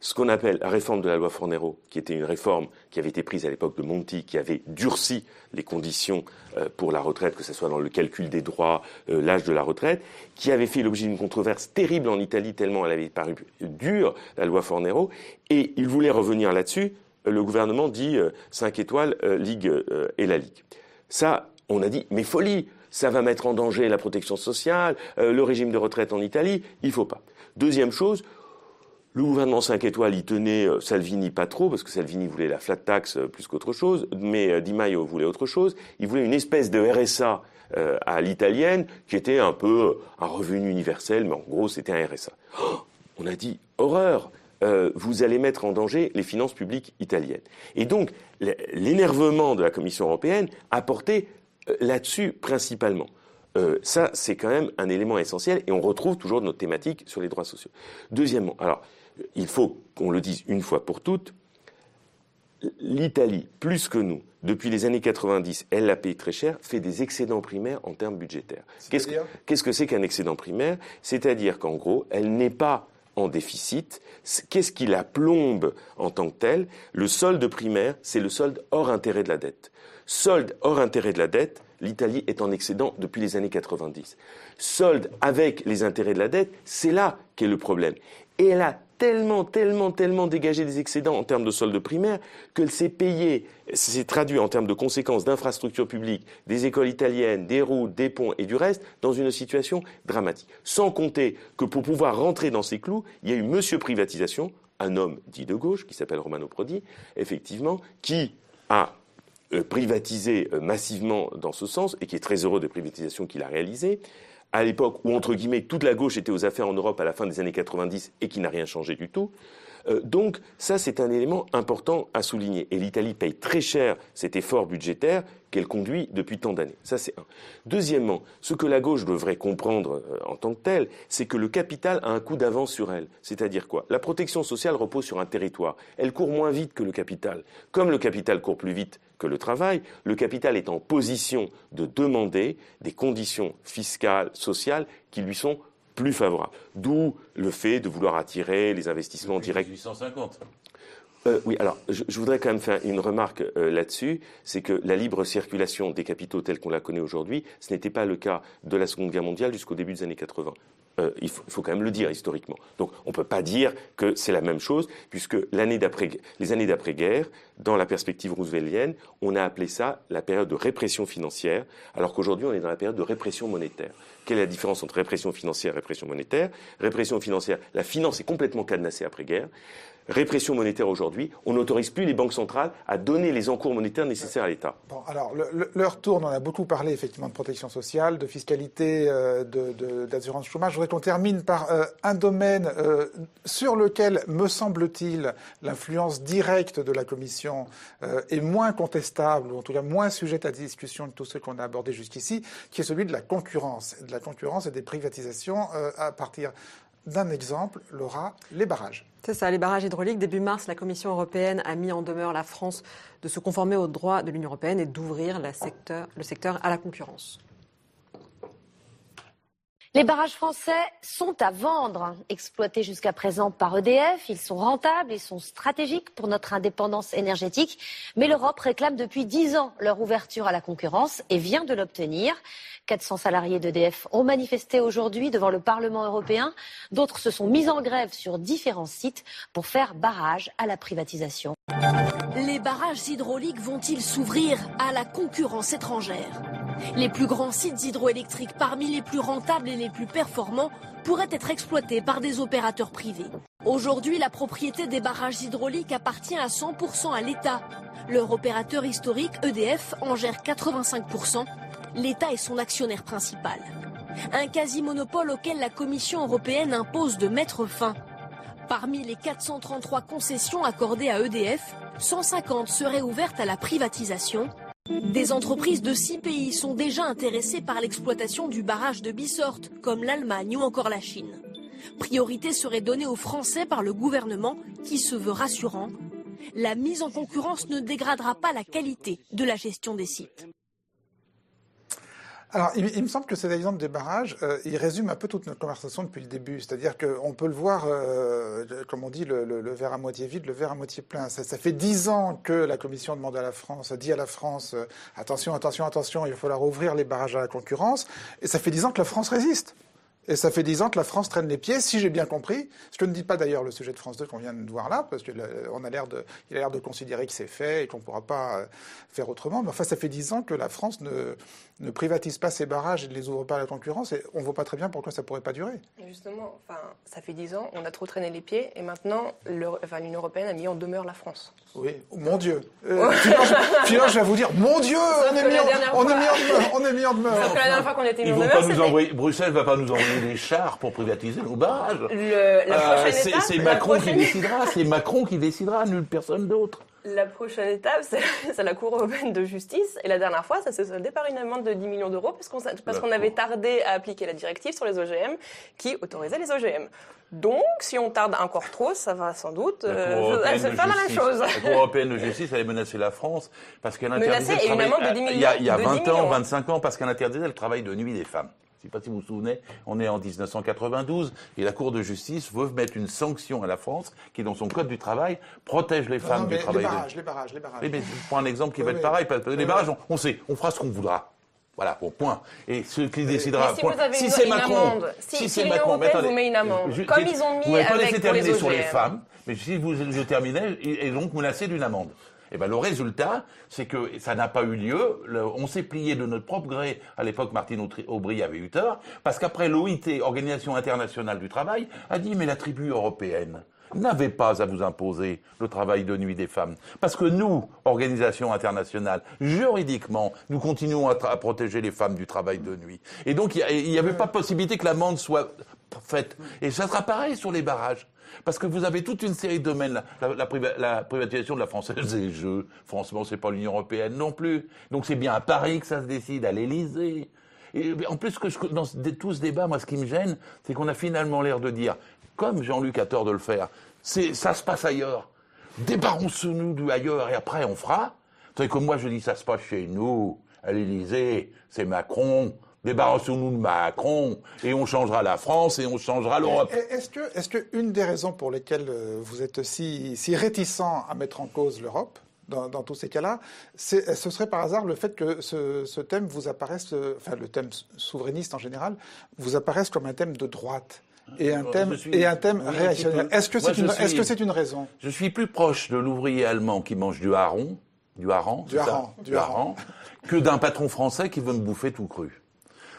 ce qu'on appelle la réforme de la loi Fornero, qui était une réforme qui avait été prise à l'époque de Monti, qui avait durci les conditions euh, pour la retraite, que ce soit dans le calcul des droits, euh, l'âge de la retraite, qui avait fait l'objet d'une controverse terrible en Italie, tellement elle avait paru dure, la loi Fornero, et il voulait revenir là-dessus. Le gouvernement dit euh, 5 étoiles, euh, Ligue euh, et la Ligue. Ça, on a dit, mais folie, ça va mettre en danger la protection sociale, le régime de retraite en Italie, il faut pas. Deuxième chose, le gouvernement 5 étoiles y tenait euh, Salvini pas trop, parce que Salvini voulait la flat tax euh, plus qu'autre chose, mais euh, Di Maio voulait autre chose. Il voulait une espèce de RSA à l'italienne, qui était un peu un revenu universel, mais en gros c'était un RSA. Oh, on a dit, horreur euh, vous allez mettre en danger les finances publiques italiennes. Et donc, l'énervement de la Commission européenne a porté là-dessus principalement. Euh, ça, c'est quand même un élément essentiel et on retrouve toujours notre thématique sur les droits sociaux. Deuxièmement, alors, il faut qu'on le dise une fois pour toutes, l'Italie, plus que nous, depuis les années 90, elle l'a payé très cher, fait des excédents primaires en termes budgétaires. Qu'est-ce qu'est-ce que c'est qu'un excédent primaire? C'est-à-dire qu'en gros, elle n'est pas en déficit. Qu'est-ce qui la plombe en tant que telle? Le solde primaire, c'est le solde hors intérêt de la dette. Solde hors intérêt de la dette, l'Italie est en excédent depuis les années 90. Solde avec les intérêts de la dette, c'est là qu'est le problème. Et elle a tellement, tellement, tellement dégagé des excédents en termes de solde primaire qu'elle s'est payée, s'est traduit en termes de conséquences d'infrastructures publiques, des écoles italiennes, des routes, des ponts et du reste, dans une situation dramatique. Sans compter que pour pouvoir rentrer dans ces clous, il y a eu Monsieur Privatisation, un homme dit de gauche, qui s'appelle Romano Prodi, effectivement, qui a euh, privatisé euh, massivement dans ce sens et qui est très heureux de privatisation qu'il a réalisée à l'époque où, entre guillemets, toute la gauche était aux affaires en Europe à la fin des années 90 et qui n'a rien changé du tout. Euh, donc ça, c'est un élément important à souligner. Et l'Italie paye très cher cet effort budgétaire qu'elle conduit depuis tant d'années. Ça, c'est un. Deuxièmement, ce que la gauche devrait comprendre euh, en tant que tel, c'est que le capital a un coup d'avance sur elle. C'est-à-dire quoi? La protection sociale repose sur un territoire. Elle court moins vite que le capital. Comme le capital court plus vite que le travail, le capital est en position de demander des conditions fiscales, sociales qui lui sont plus favorables. D'où le fait de vouloir attirer les investissements directs. 1850. Euh, oui, alors je, voudrais quand même faire une remarque euh, là-dessus, c'est que la libre circulation des capitaux telle qu'on la connaît aujourd'hui, ce n'était pas le cas de la Seconde Guerre mondiale jusqu'au début des années 80. Euh, il, faut, quand même le dire historiquement. Donc on ne peut pas dire que c'est la même chose, puisque les années d'après-guerre, dans la perspective rooseveltienne, on a appelé ça la période de répression financière, alors qu'aujourd'hui on est dans la période de répression monétaire. Quelle est la différence entre répression financière et répression monétaire? Répression financière, la finance est complètement cadenassée après-guerre répression monétaire aujourd'hui, on n'autorise plus les banques centrales à donner les encours monétaires nécessaires à l'État. Bon, alors, l'heure tourne, on a beaucoup parlé effectivement de protection sociale, de fiscalité, euh, d'assurance chômage. Je voudrais qu'on termine par euh, un domaine euh, sur lequel, me semble-t-il, l'influence directe de la Commission est moins contestable, ou en tout cas moins sujette à discussion que tous ceux qu'on a abordés jusqu'ici, qui est celui de la concurrence, de la concurrence et des privatisations à partir d'un exemple, Laura, les barrages. C'est ça, les barrages hydrauliques. Début mars, la Commission européenne a mis en demeure la France de se conformer aux droits de l'Union européenne et d'ouvrir le secteur à la concurrence. Les barrages français sont à vendre. Exploités jusqu'à présent par EDF, ils sont rentables, ils sont stratégiques pour notre indépendance énergétique. Mais l'Europe réclame depuis dix ans leur ouverture à la concurrence et vient de l'obtenir. 400 salariés d'EDF ont manifesté aujourd'hui devant le Parlement européen. D'autres se sont mis en grève sur différents sites pour faire barrage à la privatisation. Les barrages hydrauliques vont-ils s'ouvrir à la concurrence étrangère? Les plus grands sites hydroélectriques parmi les plus rentables et les plus performants pourraient être exploités par des opérateurs privés. Aujourd'hui, la propriété des barrages hydrauliques appartient à 100% à l'État. Leur opérateur historique, EDF, en gère 85% l'État est son actionnaire principal. Un quasi-monopole auquel la Commission européenne impose de mettre fin. Parmi les 433 concessions accordées à EDF, 150 seraient ouvertes à la privatisation. Des entreprises de six pays sont déjà intéressées par l'exploitation du barrage de Bissorte, comme l'Allemagne ou encore la Chine. Priorité serait donnée aux Français par le gouvernement, qui se veut rassurant. La mise en concurrence ne dégradera pas la qualité de la gestion des sites. Alors, il, me semble que cet exemple des barrages, euh, il résume un peu toute notre conversation depuis le début. C'est-à-dire qu'on peut le voir, euh, comme on dit, le, verre à moitié vide, le verre à moitié plein. Ça, fait dix ans que la Commission demande à la France, dit à la France, euh, attention, attention, attention, il va falloir ouvrir les barrages à la concurrence. Et ça fait dix ans que la France résiste. Et ça fait dix ans que la France traîne les pieds, si j'ai bien compris. Ce que ne dit pas d'ailleurs le sujet de France 2 qu'on vient de voir là, parce qu'il a l'air de, il a l'air de considérer que c'est fait et qu'on ne pourra pas faire autrement. Mais enfin, ça fait dix ans que la France ne, ne privatise pas ces barrages et ne les ouvre pas à la concurrence, et on ne voit pas très bien pourquoi ça ne pourrait pas durer. Justement, enfin, ça fait dix ans, on a trop traîné les pieds, et maintenant, l'Union européenne a mis en demeure la France. Oui, mon Dieu. Euh, je, vais vous dire, mon Dieu, on est, mis en, on, est mis en, on est mis en demeure. Sauf que la dernière fois qu'on était mis en demeure, pas nous envoyer, Bruxelles ne va pas nous envoyer des chars pour privatiser nos barrages. Euh, c'est Macron qui décidera, c'est Macron qui décidera, nulle personne d'autre. La prochaine étape, c'est la Cour européenne de justice. Et la dernière fois, ça s'est soldé par une amende de 10 millions d'euros parce qu'on avait tardé à appliquer la directive sur les OGM qui autorisait les OGM. Donc, si on tarde encore trop, ça va sans doute euh, se faire la même chose. La Cour européenne de justice allait menacer la France parce qu'elle interdisait y a, il y a 20 ans, 25 ans, parce qu'elle interdisait le travail de nuit des femmes. Sais pas si vous vous souvenez, on est en 1992 et la Cour de justice veut mettre une sanction à la France qui, dans son code du travail, protège les femmes Non, du travail. les de- barrages, les barrages, les barrages. Mais je prends un exemple qui Oui, va être oui. pareil. parce que Oui, les barrages, on, on sait, on fera ce qu'on voudra. Voilà, bon, point. Et ce qui décidera. Mais si point. vous avez une- c'est une Macron, amende, si- si c'est l'Union Macron, mais attendez, vous met une amende, je- comme ils ont mis vous m'avez pas avec laissé pour les terminer sur les femmes, mais si vous, je terminais, et donc menacé d'une amende. Et ben le résultat, c'est que ça n'a pas eu lieu. On s'est plié de notre propre gré. À l'époque, Martine Aubry avait eu tort, parce qu'après l'OIT, Organisation internationale du travail, a dit mais la tribu européenne n'avait pas à vous imposer le travail de nuit des femmes. Parce que nous, organisation internationale, juridiquement, nous continuons à, à protéger les femmes du travail de nuit. Et donc, il n'y avait pas possibilité que l'amende soit faite. Et ça sera pareil sur les barrages. Parce que vous avez toute une série de domaines. La, la- la priva- la privatisation de la Française des Jeux, franchement, c'est pas l'Union Européenne non plus. Donc c'est bien à Paris que ça se décide, à l'Élysée. En plus, que dans tout ce débat, moi, ce qui me gêne, c'est qu'on a finalement l'air de dire, comme Jean-Luc a tort de le faire, c'est ça se passe ailleurs. Débarrassons-nous du ailleurs et après on fera. Savez que moi je dis ça se passe chez nous, à l'Élysée, c'est Macron. Débarrassons-nous de Macron et on changera la France et on changera l'Europe. Est-ce que, est-ce que une des raisons pour lesquelles euh, vous êtes si, si réticent à mettre en cause l'Europe dans, dans tous ces cas-là, c'est- ce serait par hasard le fait que ce, ce thème vous apparaisse, euh, enfin le thème souverainiste en général, vous apparaisse comme un thème de droite et un Euh, thème, je suis- et un thème oui, un petit réactionnaire. Est-ce que c'est une, suis- est-ce que c'est une raison? Je suis plus proche de l'ouvrier allemand qui mange du hareng, du hareng, du hareng. que d'un patron français qui veut me bouffer tout cru.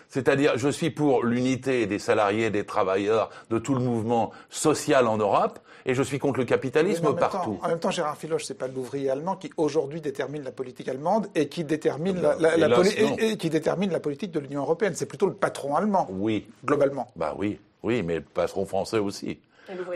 C'est-à-dire, je suis pour l'unité des salariés, des travailleurs, de tout le mouvement social en Europe, et je suis contre le capitalisme partout. Temps, en même temps, Gérard Filoche, c'est pas l'ouvrier allemand qui aujourd'hui détermine la politique allemande et qui détermine la, la- la Hélas, poli- non. et- et qui détermine la politique de l'Union européenne. C'est plutôt le patron allemand. Oui. Globalement. Bah oui, oui, mais le patron français aussi.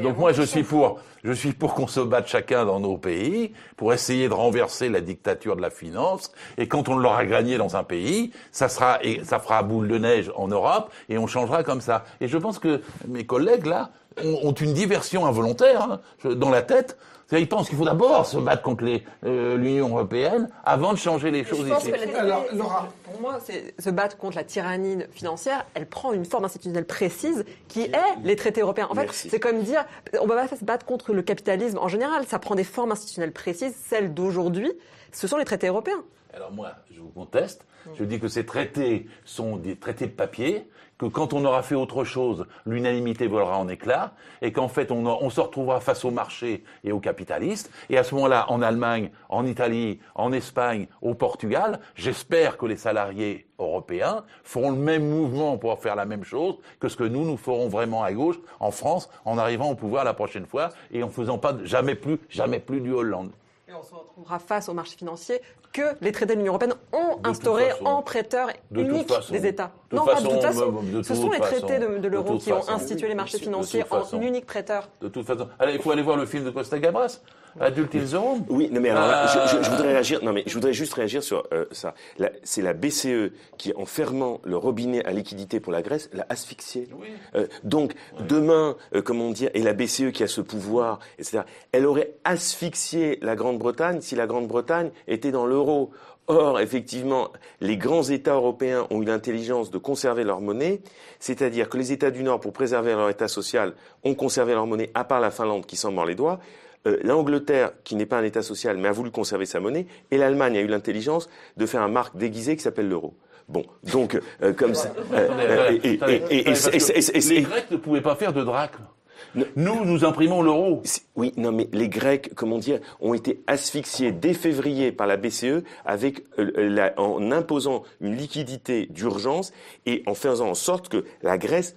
Donc moi, je suis pour, je suis pour qu'on se batte chacun dans nos pays pour essayer de renverser la dictature de la finance. Et quand on l'aura gagné dans un pays, ça sera, et ça fera boule de neige en Europe et on changera comme ça. Et je pense que mes collègues là ont, ont une diversion involontaire hein, dans la tête. Ils pensent qu'il faut d'abord se battre contre euh, l'Union européenne avant de changer les choses ici. Alors, Laura, pour moi, c'est se battre contre la tyrannie financière. Elle prend une forme institutionnelle précise qui est les traités européens. En fait, c'est comme dire, on va pas se battre contre le capitalisme en général. Ça prend des formes institutionnelles précises. Celles d'aujourd'hui, ce sont les traités européens. Alors moi, je vous conteste. Je dis que ces traités sont des traités de papier, que quand on aura fait autre chose, l'unanimité volera en éclats, et qu'en fait, on, se retrouvera face au marché et aux capitalistes. Et à ce moment-là, en Allemagne, en Italie, en Espagne, au Portugal, j'espère que les salariés européens feront le même mouvement pour faire la même chose que ce que nous, nous ferons vraiment à gauche, en France, en arrivant au pouvoir la prochaine fois, et en faisant pas jamais plus, jamais plus du Hollande. Et on se retrouvera face au marché financier que les traités de l'Union européenne ont instauré façon. en prêteur De toute unique façon. des États. De non, toute pas de toute façon, Ce sont les traités façon. de, l'euro qui ont institué les marchés financiers en façon. unique prêteur. De toute façon. Allez, il faut aller voir le film de Costa Gabras, Adulte in the Home. Oui, non mais alors là, Euh, je, je- je voudrais réagir. Non mais je voudrais juste réagir sur euh, ça. C'est la BCE qui, en fermant le robinet à liquidité pour la Grèce, l'a asphyxié. Euh, donc demain, euh, comment dire, et la BCE qui a ce pouvoir, etc. Elle aurait asphyxié la Grande-Bretagne si la Grande-Bretagne était dans l'euro. Or, effectivement, les grands États européens ont eu l'intelligence de conserver leur monnaie, c'est-à-dire que les États du Nord, pour préserver leur État social, ont conservé leur monnaie, à part la Finlande qui s'en mord les doigts. Euh, L'Angleterre, qui n'est pas un État social, mais a voulu conserver sa monnaie, et l'Allemagne a eu l'intelligence de faire un marque déguisé qui s'appelle l'euro. Bon, donc euh, comme ça. euh, et- et- et- les Grecs ne pouvaient pas faire de drachme. Nous, nous imprimons l'euro. Oui, non, mais les Grecs, comment dire, ont été asphyxiés dès février par la BCE avec euh, la- en imposant une liquidité d'urgence et en faisant en sorte que la Grèce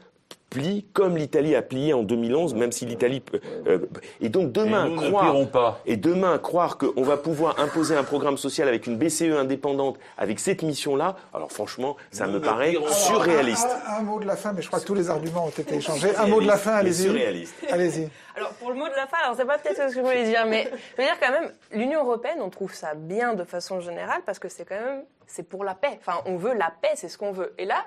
plie comme l'Italie a plié en 2011, même si l'Italie euh, et donc demain Et nous ne croire plierons pas. et demain croire qu'on va pouvoir imposer un programme social avec une BCE indépendante avec cette mission-là, alors franchement, ça me paraît surréaliste. Un, un- un mot de la fin, mais je crois que tous les arguments ont été échangés. Un mot de la fin, allez-y. surréaliste. Allez-y. Alors pour le mot de la fin, alors c'est pas peut-être ce que je voulais dire, mais je veux dire quand même, l'Union européenne, on trouve ça bien de façon générale parce que c'est quand même, c'est pour la paix. Enfin, on veut la paix, c'est ce qu'on veut. Et là,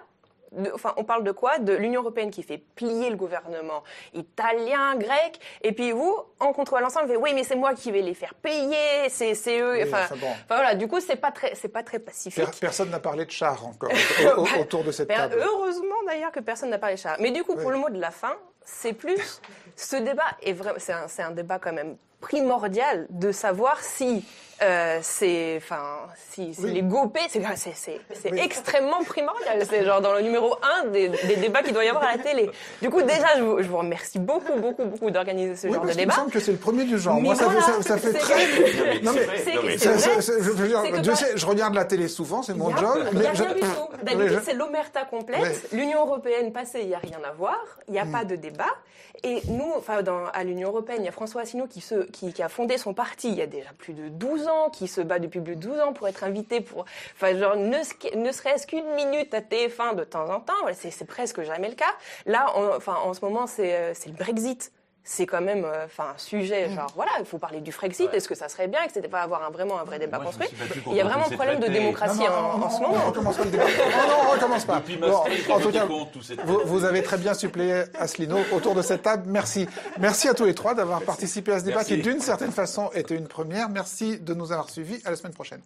de- enfin, on parle de quoi? De l'Union européenne qui fait plier le gouvernement italien, grec, et puis vous, en contrebalançant, vous faites oui, mais c'est moi qui vais les faire payer, c'est eux. Enfin, enfin bon. enfin, voilà, du coup, c'est pas très, c'est pas très pacifique. Per- personne n'a parlé de char encore au- au- autour de cette Ben, table. Heureusement d'ailleurs que personne n'a parlé de ça. Mais du coup, pour le mot de la fin, c'est plus ce débat est vraiment, c'est un, c'est un débat quand même primordial de savoir si euh, c'est, enfin, si, si les GOP, c'est, c'est, c'est, c'est extrêmement primordial. C'est genre dans le numéro un des, des débats qu'il doit y avoir à la télé. Du coup, déjà, je vous, je vous remercie beaucoup, beaucoup, beaucoup d'organiser ce Oui, genre parce de qu'il me débat. semble que c'est le premier du genre. Mais Moi, ça, voilà, fait, ça, ça fait très. Non, mais, je regarde la télé souvent, c'est mon Il job. Il n'y a mais je- rien du tout. mais D'habitude, je- c'est l'omerta complète. L'Union européenne passée, il n'y a rien à voir. Il n'y a Mm. pas de débat. Et nous, enfin, dans- à l'Union européenne, il y a François Asselineau qui, se, qui, qui a fondé son parti il y a déjà plus de 12 ans, qui se bat depuis plus de 12 ans pour être invité pour, enfin, genre, ne, serait-ce qu'une minute à TF1 de temps en temps. Voilà, C'est presque jamais le cas. Là, en, enfin, en ce moment, c'est euh, c'est le Brexit c'est quand même euh, enfin un sujet mm. genre voilà il faut parler du Frexit est-ce que ça serait bien que c'était pas avoir un, vraiment un vrai débat construit il y a vraiment un problème de démocratie non, non, en, ce moment on commence pas le débat. Non non on recommence pas. En tout cas vous, avez très bien suppléé Asselineau autour de cette table. Merci. Merci à tous les trois d'avoir participé à ce débat qui d'une certaine façon était une première. Merci de nous avoir suivis. À la semaine prochaine.